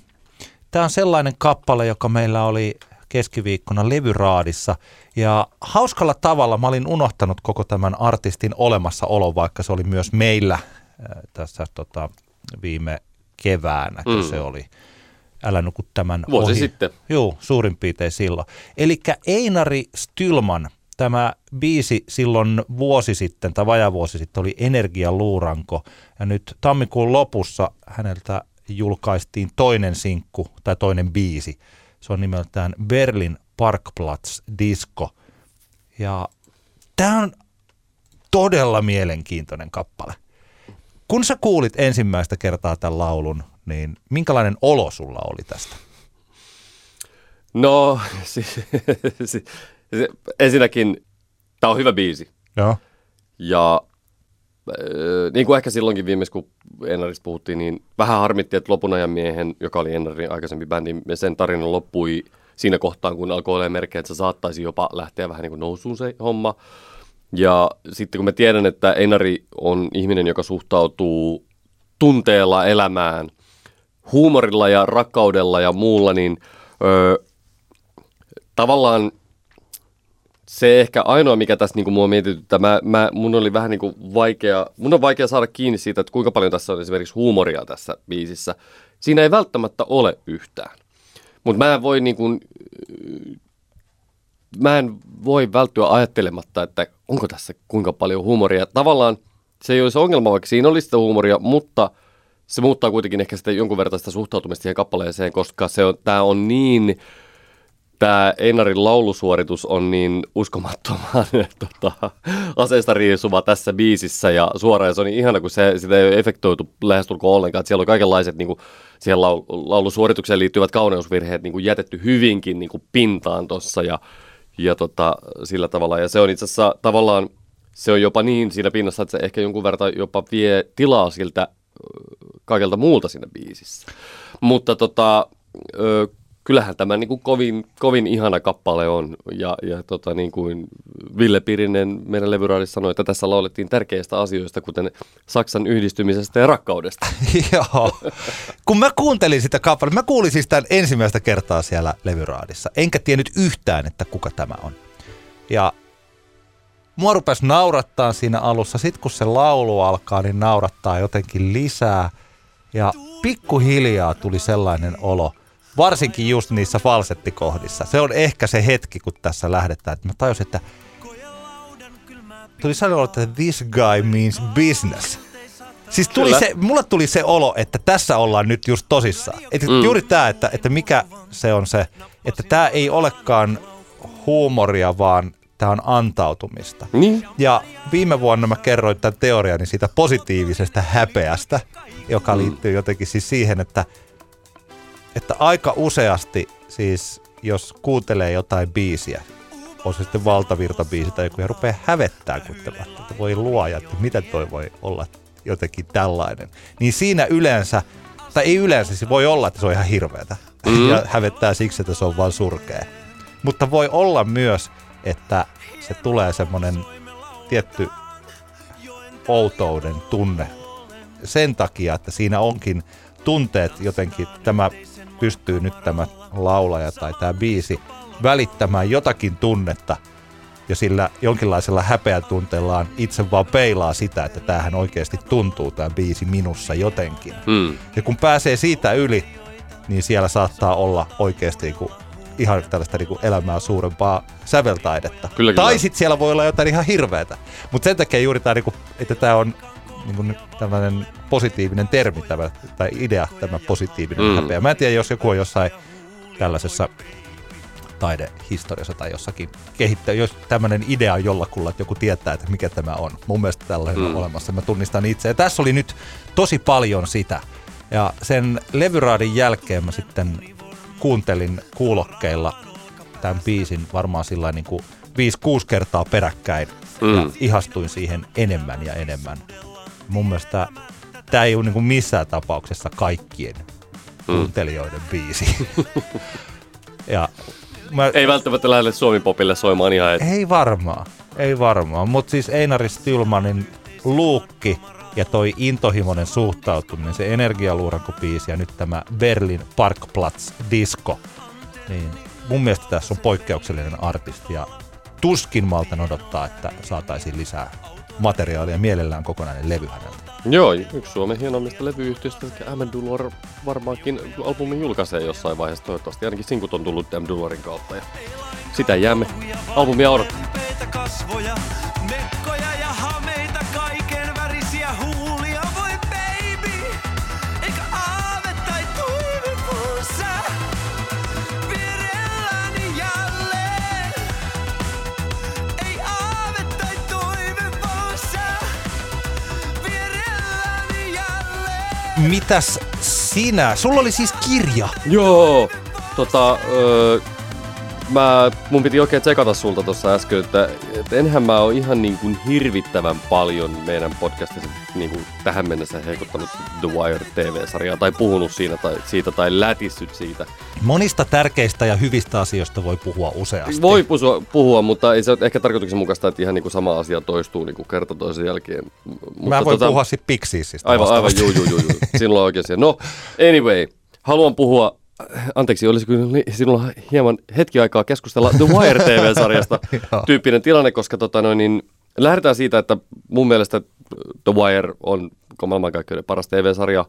Tämä on sellainen kappale, joka meillä oli keskiviikkona levyraadissa. Ja hauskalla tavalla mä olin unohtanut koko tämän artistin olemassaolon, vaikka se oli myös meillä äh, tässä tota, viime keväänä, kun Mm. se oli. Älä nuku tämän Vuosi ohi. sitten. Joo, suurin piirtein silloin. Eli Einari Stylman, tämä biisi silloin vuosi sitten tai vajaa vuosi sitten oli Energialuuranko. Ja nyt tammikuun lopussa häneltä julkaistiin toinen sinkku tai toinen biisi. Se on nimeltään Berlin Parkplatz Disco. Ja tämä on todella mielenkiintoinen kappale. kun sä kuulit ensimmäistä kertaa tämän laulun, niin minkälainen olo sulla oli tästä? No, siis, siis, ensinnäkin tämä on hyvä biisi. Joo. Ja äh, niin kuin ehkä silloinkin viimeis, kun Enarista puhuttiin, niin vähän harmitti, että Lopun ajan miehen, joka oli Enarin aikaisempi bändi, sen tarina loppui siinä kohtaan, kun alkoi olla merkkejä, että se saattaisi jopa lähteä vähän niin kuin nousuun se homma. Ja sitten kun mä tiedän, että Enari on ihminen, joka suhtautuu tunteella elämään, huumorilla ja rakkaudella ja muulla, niin öö, tavallaan se ehkä ainoa, mikä tässä niin mua mietityttää, mä, mä, mun oli vähän niin kuin vaikea, mun on vaikea saada kiinni siitä, että kuinka paljon tässä on esimerkiksi huumoria tässä biisissä. Siinä ei välttämättä ole yhtään. Mutta mä en voi niin kuin, mä en voi välttyä ajattelematta, että onko tässä kuinka paljon huumoria. Tavallaan se ei olisi ongelma, vaikka siinä olisi sitä huumoria, mutta se muuttaa kuitenkin ehkä sitä jonkun verran sitä suhtautumista siihen kappaleeseen, koska se on, tämä on niin tämä Einarin laulusuoritus on niin uskomattoman tota, aseesta riisuva tässä biisissä ja suoraan. Ja se on niin ihana, kun se, sitä ei ole efektoitu lähestulkoon ollenkaan. Että siellä on kaikenlaiset niin kuin, siihen laulusuoritukseen liittyvät kauneusvirheet niin kuin jätetty hyvinkin niin kuin pintaan tuossa ja, ja tota, sillä tavalla. Ja se on itse asiassa tavallaan, se on jopa niin siinä pinnassa, että se ehkä jonkun verran jopa vie tilaa siltä kaikelta muulta siinä biisissä. Mutta tota, kyllähän tämä niin kuin kovin, kovin ihana kappale on. Ja, ja tota, niin kuin Ville Pirinen meidän levyraadissa sanoi, että tässä laulettiin tärkeistä asioista, kuten Saksan yhdistymisestä ja rakkaudesta. Joo. Kun mä kuuntelin sitä kappaletta, mä kuulin siis tämän ensimmäistä kertaa siellä levyraadissa. Enkä tiennyt yhtään, että kuka tämä on. Ja mua rupesi naurattaa siinä alussa. Sitten kun se laulu alkaa, niin naurattaa jotenkin lisää. Ja pikkuhiljaa tuli sellainen olo – varsinkin just niissä falsettikohdissa. Se on ehkä se hetki, kun tässä lähdetään. Että mä tajusin, että tuli sanoa, että this guy means business. Siis tuli se, mulle tuli se olo, että tässä ollaan nyt just tosissaan. Et mm. Juuri tämä, että, että mikä se on se, että tämä ei olekaan huumoria, vaan tämä on antautumista. Niin. Ja viime vuonna mä kerroin tämän teoriani siitä positiivisesta häpeästä, joka mm. liittyy jotenkin siis siihen, että että aika useasti siis, jos kuuntelee jotain biisiä, on se sitten valtavirtabiisi tai joku, ja rupeaa hävettää kuuntelemaan, että voi luoja, että miten toi voi olla jotenkin tällainen. Niin siinä yleensä, tai ei yleensä, se voi olla, että se on ihan hirveätä. Mm. Ja hävettää siksi, että se on vaan surkea. Mutta voi olla myös, että se tulee semmoinen tietty outouden tunne sen takia, että siinä onkin tunteet jotenkin, tämä pystyy nyt tämä laulaja tai tämä biisi välittämään jotakin tunnetta ja sillä jonkinlaisella häpeätunteellaan itse vaan peilaa sitä, että tämähän oikeasti tuntuu tämä biisi minussa jotenkin. Mm. Ja kun pääsee siitä yli, niin siellä saattaa olla oikeasti ihan tällaista niin elämää suurempaa säveltaidetta. Kyllä, kyllä. Tai sitten siellä voi olla jotain ihan hirveätä. Mutta sen takia juuri tämä, niin kuin, että tämä on niin kuin tällainen positiivinen termi tämä, tai idea, tämä positiivinen mm. häpeä. Mä en tiedä, jos joku on jossain tällaisessa taidehistoriassa tai jossakin kehittää, jos tämmöinen idea on jollakulla, että joku tietää, että mikä tämä on. Mun mielestä tällainen mm. on olemassa, mä tunnistan itse. Ja tässä oli nyt tosi paljon sitä. Ja sen levyraadin jälkeen mä sitten kuuntelin kuulokkeilla tämän biisin varmaan sillä niin kuin 5-6 kertaa peräkkäin mm. ja ihastuin siihen enemmän ja enemmän mun mielestä tämä ei ole niin kuin missään tapauksessa kaikkien mm. kuuntelijoiden biisi. ja mä, ei välttämättä lähde Suomi Popille soimaan ihan heti. Ei varmaan, ei varmaan. Mutta siis Einari Stylmanin luukki ja toi intohimoinen suhtautuminen, se energialuuranko-biisi ja nyt tämä Berlin Parkplatz Disco, niin mun mielestä tässä on poikkeuksellinen artisti ja tuskin maltan odottaa, että saataisiin lisää materiaalia, mielellään kokonainen levy häneltä. Joo, yksi Suomen hienoimmista levyyhtiöistä, Amendulor varmaankin albumin julkaisee jossain vaiheessa toivottavasti. Ainakin sinkut on tullut Amedulorin kautta ja sitä jäämme albumia odottamaan. Mitäs sinä? Sulla oli siis kirja. Joo, tota, öö, mä, mun piti oikein tsekata sulta tuossa äsken, että, että enhän mä ole ihan niin kuin hirvittävän paljon meidän podcastissa niin kuin tähän mennessä heikottanut The Wire TV-sarjaa tai puhunut siinä tai, siitä tai lätissyt siitä. Monista tärkeistä ja hyvistä asioista voi puhua useasti. Voi puhua, puhua mutta ei se ole ehkä tarkoituksenmukaista, että ihan niin kuin sama asia toistuu niin kuin kerta toisen jälkeen. Mutta mä voin tota, puhua sitten Pixiesistä Aivan, aivan, juu, juu, juu, juu. Sinulla on oikein No, anyway, haluan puhua anteeksi, olisiko sinulla hieman hetki aikaa keskustella The Wire TV-sarjasta tyyppinen tilanne, koska tota noin, niin lähdetään siitä, että mun mielestä The Wire on maailmankaikkeuden paras TV-sarja.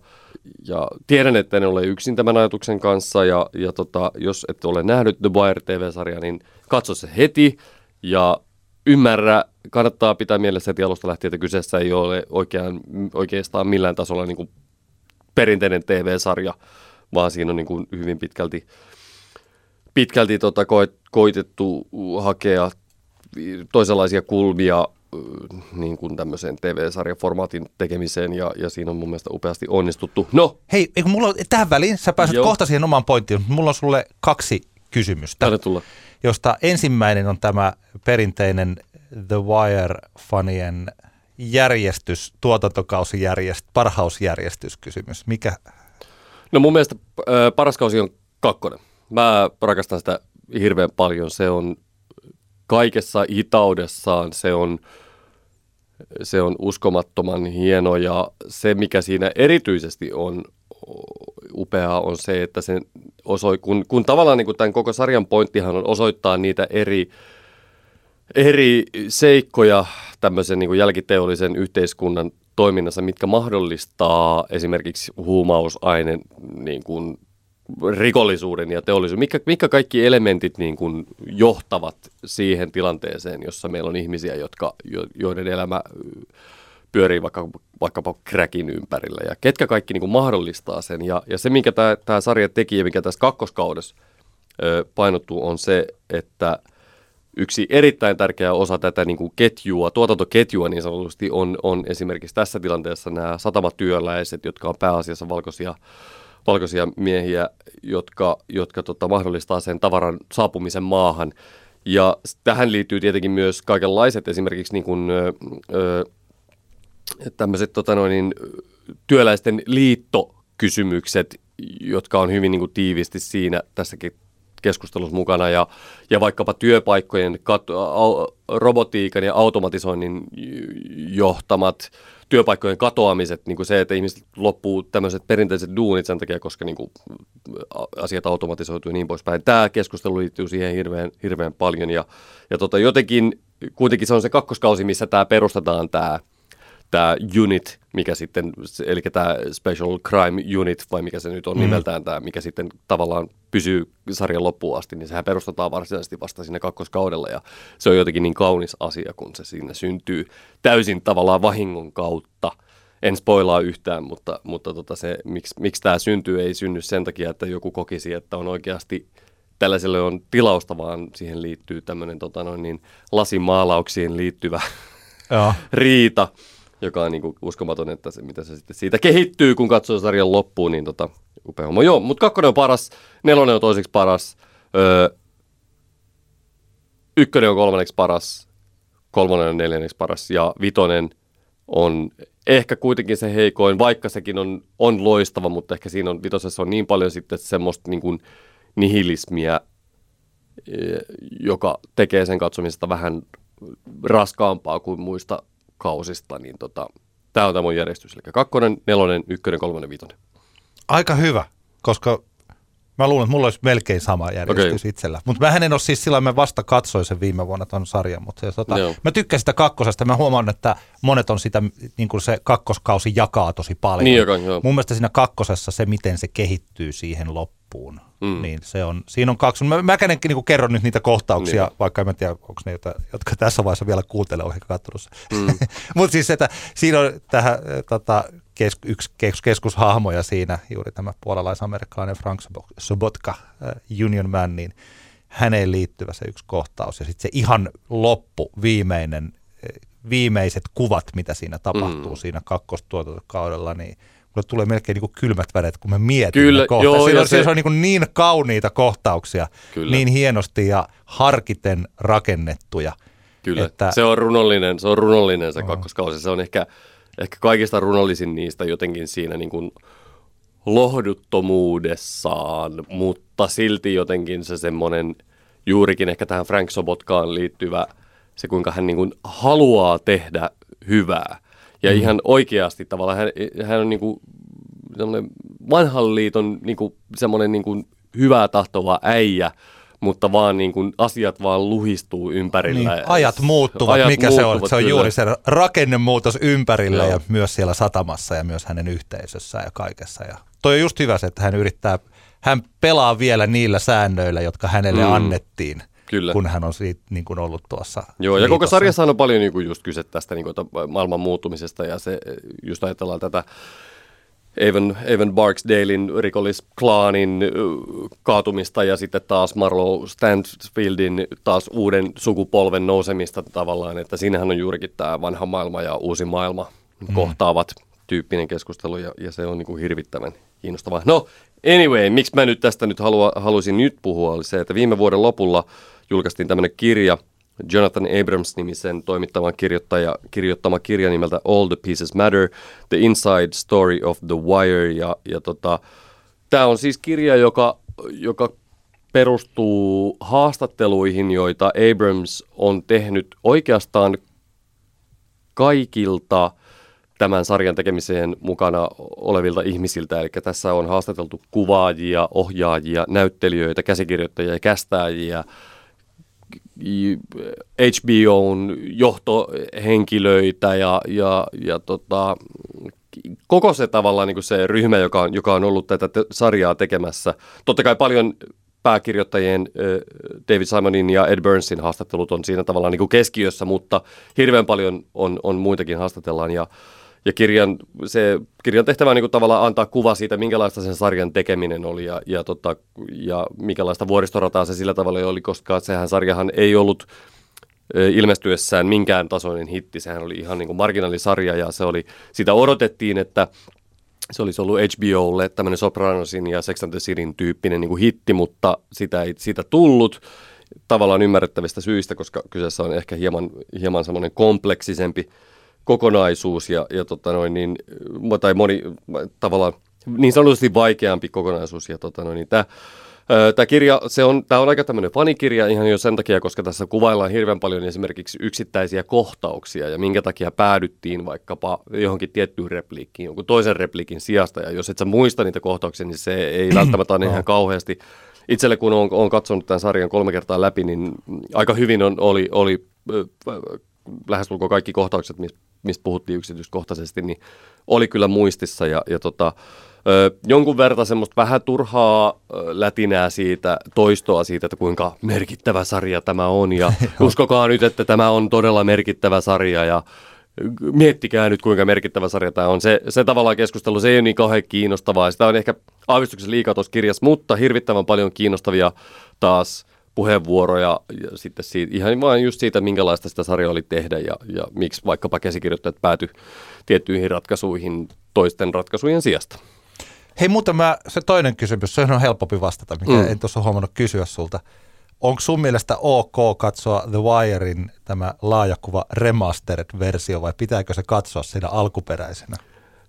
Ja tiedän, että en ole yksin tämän ajatuksen kanssa. Ja, ja tota, jos et ole nähnyt The Wire TV-sarjaa, niin katso se heti. Ja ymmärrä, kannattaa pitää mielessä heti alusta lähtien, että kyseessä ei ole oikean, oikeastaan millään tasolla niin kuin perinteinen TV-sarja – vaan siinä on niin kuin hyvin pitkälti, pitkälti tota koitettu hakea toisenlaisia kulmia niin kuin tämmöiseen TV-sarjaformaatin tekemiseen ja, ja siinä on mun mielestä upeasti onnistuttu. No! Hei, eikö mulla on, tähän väliin, sä pääset Joo. kohta siihen omaan pointtiin, mutta mulla on sulle kaksi kysymystä. Tänne tulla. Josta ensimmäinen on tämä perinteinen The Wire-fanien järjestys, tuotantokausijärjestys, parhausjärjestyskysymys. Mikä No mun mielestä äh, paras kausi on kakkonen. Mä rakastan sitä hirveän paljon. Se on kaikessa hitaudessaan, se on, se on uskomattoman hieno ja se mikä siinä erityisesti on upeaa on se, että se osoi, kun, kun tavallaan niin kuin tämän koko sarjan pointtihan on osoittaa niitä eri, eri seikkoja tämmöisen niin kuin jälkiteollisen yhteiskunnan toiminnassa, mitkä mahdollistaa esimerkiksi huumausaineen niin kuin rikollisuuden ja teollisuuden, mitkä, mitkä kaikki elementit niin kuin johtavat siihen tilanteeseen, jossa meillä on ihmisiä, jotka, joiden elämä pyörii vaikka, vaikkapa crackin ympärillä ja ketkä kaikki niin kuin mahdollistaa sen. Ja, ja se, minkä tämä sarja teki ja mikä tässä kakkoskaudessa painottuu, on se, että – yksi erittäin tärkeä osa tätä niin kuin ketjua, tuotantoketjua niin sanotusti, on, on esimerkiksi tässä tilanteessa nämä satamatyöläiset, jotka on pääasiassa valkoisia, valkoisia miehiä, jotka, jotka tota, mahdollistaa sen tavaran saapumisen maahan. Ja tähän liittyy tietenkin myös kaikenlaiset esimerkiksi niin kuin, ö, tämmöiset tota noin, niin, työläisten liittokysymykset, jotka on hyvin niin kuin, tiivisti siinä tässäkin keskustelussa mukana ja, ja vaikkapa työpaikkojen kat- robotiikan ja automatisoinnin johtamat työpaikkojen katoamiset, niin kuin se, että ihmiset loppuu tämmöiset perinteiset duunit sen takia, koska niin kuin, asiat automatisoituu ja niin poispäin. Tämä keskustelu liittyy siihen hirveän, hirveän paljon ja, ja tota, jotenkin kuitenkin se on se kakkoskausi, missä tämä perustetaan tämä tämä unit, mikä sitten, eli tämä Special Crime Unit, vai mikä se nyt on mm. nimeltään tämä, mikä sitten tavallaan pysyy sarjan loppuun asti, niin sehän perustetaan varsinaisesti vasta siinä kakkoskaudella, ja se on jotenkin niin kaunis asia, kun se siinä syntyy täysin tavallaan vahingon kautta. En spoilaa yhtään, mutta, mutta tota se, miksi, miksi tämä syntyy, ei synny sen takia, että joku kokisi, että on oikeasti tällaiselle on tilausta, vaan siihen liittyy tämmöinen tota noin, niin lasimaalauksiin liittyvä riita joka on niinku uskomaton, että se, mitä se sitten siitä kehittyy, kun katsoo sarjan loppuun, niin tota, upea homma. Joo, mutta kakkonen on paras, nelonen on toiseksi paras, öö, ykkönen on kolmanneksi paras, kolmonen on neljänneksi paras ja vitonen on ehkä kuitenkin se heikoin, vaikka sekin on, on loistava, mutta ehkä siinä on, vitosessa on niin paljon sitten semmoista niin kuin nihilismiä, joka tekee sen katsomisesta vähän raskaampaa kuin muista kausista, niin tota, tämä on tämä mun järjestys. Eli kakkonen, nelonen, ykkönen, kolmonen, vitonen. Aika hyvä, koska mä luulen, että mulla olisi melkein sama järjestys okay. itsellä. Mutta mä en ole siis silloin, mä vasta katsoin sen viime vuonna tuon sarjan, mutta se, tota, mä tykkään sitä kakkosesta. Mä huomaan, että monet on sitä, niin kuin se kakkoskausi jakaa tosi paljon. Niin, joka, joo. Mun mielestä siinä kakkosessa se, miten se kehittyy siihen loppuun, Mm. Niin se on, siinä on kaksi. Mä, mä niin kerron nyt niitä kohtauksia, niin. vaikka en tiedä, onko ne, jotka, jotka tässä vaiheessa vielä kuuntelee, on ehkä katsonut mm. Mutta siis, että siinä on tähän, tota, kes, yksi kes, keskushahmoja siinä, juuri tämä puolalais-amerikkalainen Frank Sobotka, uh, Union Man, niin häneen liittyvä se yksi kohtaus. Ja sitten se ihan loppu, viimeinen, viimeiset kuvat, mitä siinä tapahtuu mm. siinä kakkostuotantokaudella, niin mulle tulee melkein niin kuin kylmät väret, kun mä mietin Kyllä, kohta. joo, Siinä on, se- se... on niin, kuin niin kauniita kohtauksia, Kyllä. niin hienosti ja harkiten rakennettuja. Kyllä, Että- että... se on runollinen, se on runollinen se kakkoskausi. Se on ehkä, ehkä kaikista runollisin niistä jotenkin siinä niin kuin lohduttomuudessaan, mutta silti jotenkin se semmoinen juurikin ehkä tähän Frank Sobotkaan liittyvä, se kuinka hän niin kuin haluaa tehdä hyvää. Ja mm. ihan oikeasti tavallaan hän, hän on niin kuin semmoinen vanhan liiton niin kuin, semmoinen niin kuin hyvää tahtova äijä, mutta vaan niin kuin asiat vaan luhistuu ympärillä. Niin, ajat muuttuvat, Ajat mikä se on? muuttuvat, Se on kyllä. juuri se rakennemuutos ympärillä Joo. ja myös siellä satamassa ja myös hänen yhteisössään ja kaikessa. Ja toi on just hyvä se, että hän yrittää, hän pelaa vielä niillä säännöillä, jotka hänelle Mm. annettiin, Kyllä. kun hän on siitä, niin kuin ollut tuossa Joo, ja koko liitossa. sarjassa on paljon niin kuin just kyse tästä niin kuin, maailman muuttumisesta ja se, just ajatellaan tätä Evan, Evan Barksdalein rikollisklaanin kaatumista ja sitten taas Marlow Stanfieldin taas uuden sukupolven nousemista tavallaan, että siinähän on juurikin tämä vanha maailma ja uusi maailma mm. kohtaavat tyyppinen keskustelu ja, ja se on niin kuin hirvittävän kiinnostavaa. No anyway, miksi mä nyt tästä nyt halua, halusin nyt puhua oli se, että viime vuoden lopulla julkaistiin tämmöinen kirja, Jonathan Abrams-nimisen toimittavan kirjoittaja, kirjoittama kirja nimeltä All the Pieces Matter, The Inside Story of the Wire. Ja, ja tota, tämä on siis kirja, joka, joka perustuu haastatteluihin, joita Abrams on tehnyt oikeastaan kaikilta tämän sarjan tekemiseen mukana olevilta ihmisiltä. Eli tässä on haastateltu kuvaajia, ohjaajia, näyttelijöitä, käsikirjoittajia ja kästääjiä, HBOn johtohenkilöitä ja, ja, ja tota, koko se tavallaan niin kuin se ryhmä, joka on, joka on ollut tätä te- sarjaa tekemässä. Totta kai paljon pääkirjoittajien David Simonin ja Ed Burnsin haastattelut on siinä tavallaan niin kuin keskiössä, mutta hirveän paljon on, on muitakin haastatellaan ja ja kirjan, se, kirjan tehtävä on niin tavallaan antaa kuva siitä, minkälaista sen sarjan tekeminen oli ja, ja, tota, ja minkälaista vuoristorataa se sillä tavalla oli, koska sehän sarjahan ei ollut ilmestyessään minkään tasoinen hitti. Sehän oli ihan niin kuin marginaalisarja ja se oli, sitä odotettiin, että se olisi ollut HBOlle tämmöinen Sopranosin ja Sex and the Cityn tyyppinen niin kuin hitti, mutta sitä ei siitä tullut tavallaan ymmärrettävistä syistä, koska kyseessä on ehkä hieman, hieman semmoinen kompleksisempi kokonaisuus ja, ja tota noin, niin, tai moni tavallaan niin sanotusti vaikeampi kokonaisuus. Ja tota noin, niin tämä Tämä kirja, se on, tämä on aika tämmöinen fanikirja ihan jo sen takia, koska tässä kuvaillaan hirveän paljon esimerkiksi yksittäisiä kohtauksia ja minkä takia päädyttiin vaikkapa johonkin tiettyyn repliikkiin, jonkun toisen repliikin sijasta. Ja jos et sä muista niitä kohtauksia, niin se ei välttämättä ole ihan kauheasti. Itselle kun olen, olen katsonut tämän sarjan kolme kertaa läpi, niin aika hyvin on, oli, oli ö, lähestulkoon kaikki kohtaukset, mis- mistä puhuttiin yksityiskohtaisesti, niin oli kyllä muistissa ja, ja tota, ö, jonkun verran semmoista vähän turhaa ö, lätinää siitä, toistoa siitä, että kuinka merkittävä sarja tämä on ja uskokaa nyt, että tämä on todella merkittävä sarja ja miettikää nyt kuinka merkittävä sarja tämä on. Se, se tavallaan keskustelu, se ei ole niin kauhean kiinnostavaa. Sitä on ehkä aavistuksen liikaa tuossa kirjassa, mutta hirvittävän paljon kiinnostavia taas puheenvuoroja ja sitten siitä, ihan vain just siitä, minkälaista sitä sarjaa oli tehdä ja, ja miksi vaikkapa käsikirjoittajat pääty tiettyihin ratkaisuihin toisten ratkaisujen sijasta. Hei muuten mä, se toinen kysymys, se on helpompi vastata, mikä Mm. en tuossa huomannut kysyä sulta. Onko sun mielestä ok katsoa The Wirein tämä laajakuva remastered-versio vai pitääkö se katsoa siinä alkuperäisenä?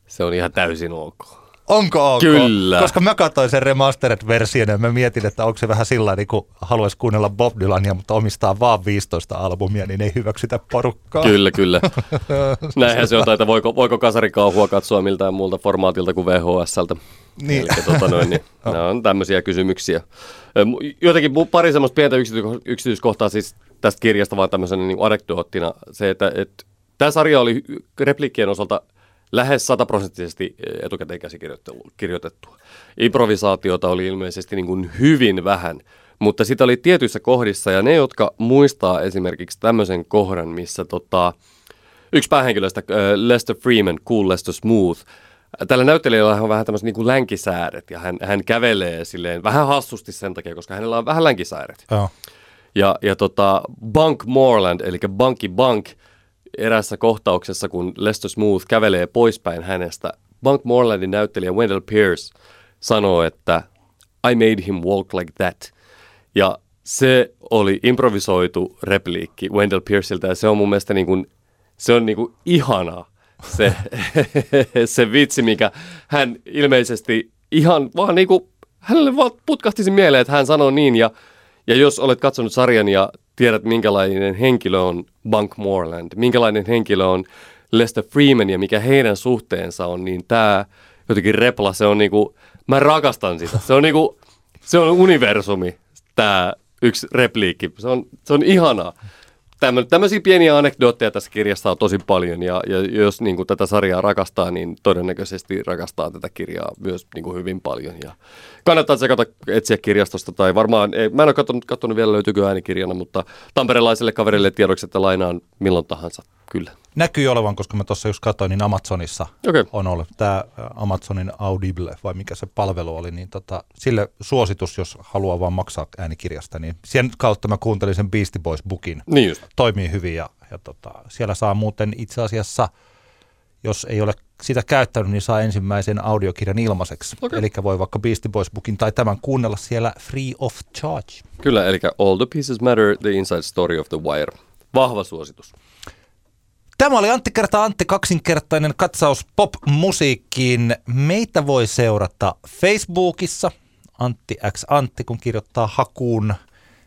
Se on ihan täysin ok. Onko ok? Kyllä. Koska mä katsoin sen remastered-version ja mä mietin, että onko se vähän sillä niin kuin haluaisi kuunnella Bob Dylania, mutta omistaa vaan 15 albumia, niin ei hyväksytä porukkaa. Kyllä, kyllä. Näinhän se on, että voiko, voiko kasarikauhua katsoa miltään muulta formaatilta kuin VHSltä. Niin. Eli, tota noin, niin, nämä on tämmöisiä kysymyksiä. Jotenkin pari semmoista pientä yksity- yksityiskohtaa siis tästä kirjasta vaan tämmöisenä niin anekdoottina. Se, että, että tämä sarja oli repliikkien osalta lähes sataprosenttisesti etukäteen käsikirjoitettua. Improvisaatiota oli ilmeisesti niin kuin hyvin vähän, mutta sitä oli tietyissä kohdissa, ja ne, jotka muistaa esimerkiksi tämmöisen kohdan, missä tota, yksi päähenkilöistä, äh, Lester Freeman, Cool Lester Smooth, Tällä näyttelijällä on vähän tämmöiset niin kuin länkisääret, ja hän, hän kävelee silleen vähän hassusti sen takia, koska hänellä on vähän länkisääret. Joo. Ja, ja tota, Bunk Moreland, eli Bunky Bunk, erässä kohtauksessa, kun Lester Smooth kävelee poispäin hänestä Bank Morelandin näyttelijä Wendell Pierce sanoo, että I made him walk like that. Ja se oli improvisoitu repliikki Wendell Pierceiltä ja se on mun mielestä niin kuin, se on niin kuin ihana se, se vitsi, mikä hän ilmeisesti ihan vaan niin kuin, hänelle vaan putkahti se mieleen, että hän sanoo niin ja, ja jos olet katsonut sarjan ja tiedät minkälainen henkilö on Bank Moreland, minkälainen henkilö on Lester Freeman ja mikä heidän suhteensa on, niin tämä jotenkin repla, se on niinku, mä rakastan sitä. Se on niinku, se on universumi, tämä yksi repliikki. Se on, se on ihanaa. Tämmö, tämmöisiä pieniä anekdootteja tässä kirjassa on tosi paljon ja, ja jos niin kuin, tätä sarjaa rakastaa, niin todennäköisesti rakastaa tätä kirjaa myös niin kuin, hyvin paljon. Ja kannattaa tsekata etsiä kirjastosta tai varmaan, ei, mä en ole katsonut, katsonut vielä löytyykö äänikirjana, mutta tamperelaiselle kaverille tiedoksi, että lainaan milloin tahansa, kyllä. Näkyy olevan, koska mä tuossa just katsoin, niin Amazonissa okay. on ollut tämä Amazonin Audible, vai mikä se palvelu oli, niin tota, sille suositus, jos haluaa vaan maksaa äänikirjasta, niin sen kautta mä kuuntelin sen Beastie Boys bookin. Niin just. Toimii hyvin ja, ja tota, siellä saa muuten itse asiassa, jos ei ole sitä käyttänyt, niin saa ensimmäisen audiokirjan ilmaiseksi. Okay. Eli voi vaikka Beastie Boys bookin tai tämän kuunnella siellä free of charge. Kyllä, eli All the Pieces Matter, The Inside Story of the Wire. Vahva suositus. Tämä oli Antti kertaa Antti kaksinkertainen katsaus pop-musiikkiin. Meitä voi seurata Facebookissa, Antti X Antti, kun kirjoittaa hakuun.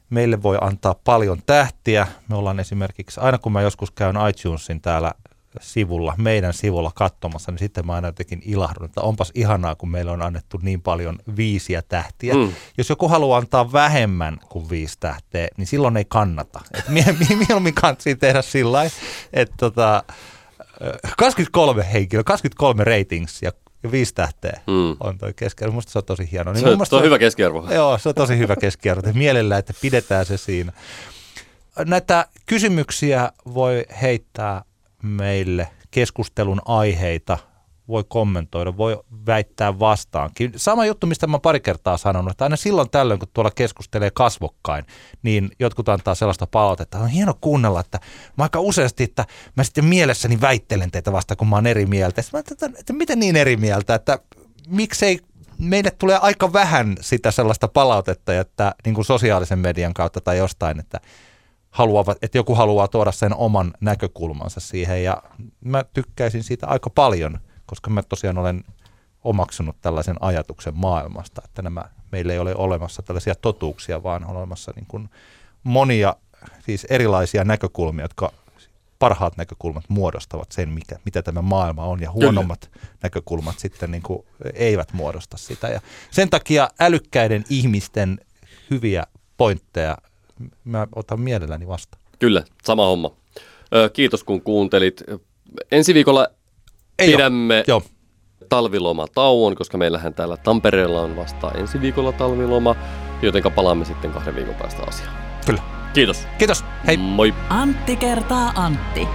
Meille voi antaa paljon tähtiä. Me ollaan esimerkiksi, aina kun mä joskus käyn iTunesin täällä sivulla, meidän sivulla katsomassa, niin sitten mä aina jotenkin ilahdun, että onpas ihanaa, kun meillä on annettu niin paljon viisiä tähtiä. Mm. Jos joku haluaa antaa vähemmän kuin viisi tähteä, niin silloin ei kannata. mieluummin kannattaa tehdä sillä että tota, 23 henkilö, 23 ratings ja ja viisi tähteä mm. on toi keskiarvo. Musta se on tosi hieno. Niin se, on, se on hyvä keskiarvo. Joo, se on tosi hyvä keskiarvo. Mielellään, että pidetään se siinä. Näitä kysymyksiä voi heittää meille keskustelun aiheita, voi kommentoida, voi väittää vastaankin. Sama juttu, mistä mä pari kertaa sanonut, että aina silloin tällöin, kun tuolla keskustelee kasvokkain, niin jotkut antaa sellaista palautetta, että on hieno kuunnella, että mä aika useasti, että mä sitten mielessäni väittelen teitä vasta, kun mä oon eri mieltä. Mä että, että miten niin eri mieltä, että miksei meille tulee aika vähän sitä sellaista palautetta, että niin kuin sosiaalisen median kautta tai jostain, että haluavat, että joku haluaa tuoda sen oman näkökulmansa siihen ja mä tykkäisin siitä aika paljon, koska mä tosiaan olen omaksunut tällaisen ajatuksen maailmasta, että nämä, meillä ei ole olemassa tällaisia totuuksia, vaan on olemassa niin kuin monia siis erilaisia näkökulmia, jotka parhaat näkökulmat muodostavat sen, mikä, mitä tämä maailma on, ja huonommat Kyllä. näkökulmat sitten niin kuin eivät muodosta sitä. Ja sen takia älykkäiden ihmisten hyviä pointteja mä otan mielelläni vastaan. Kyllä, sama homma. Ö, kiitos kun kuuntelit. Ensi viikolla Ei pidämme jo. talvilomatauon, koska meillähän täällä Tampereella on vasta ensi viikolla talviloma, joten palaamme sitten kahden viikon päästä asiaan. Kyllä. Kiitos. Kiitos. Hei. Moi. Antti kertaa Antti.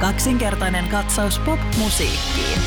Kaksinkertainen katsaus pop-musiikkiin.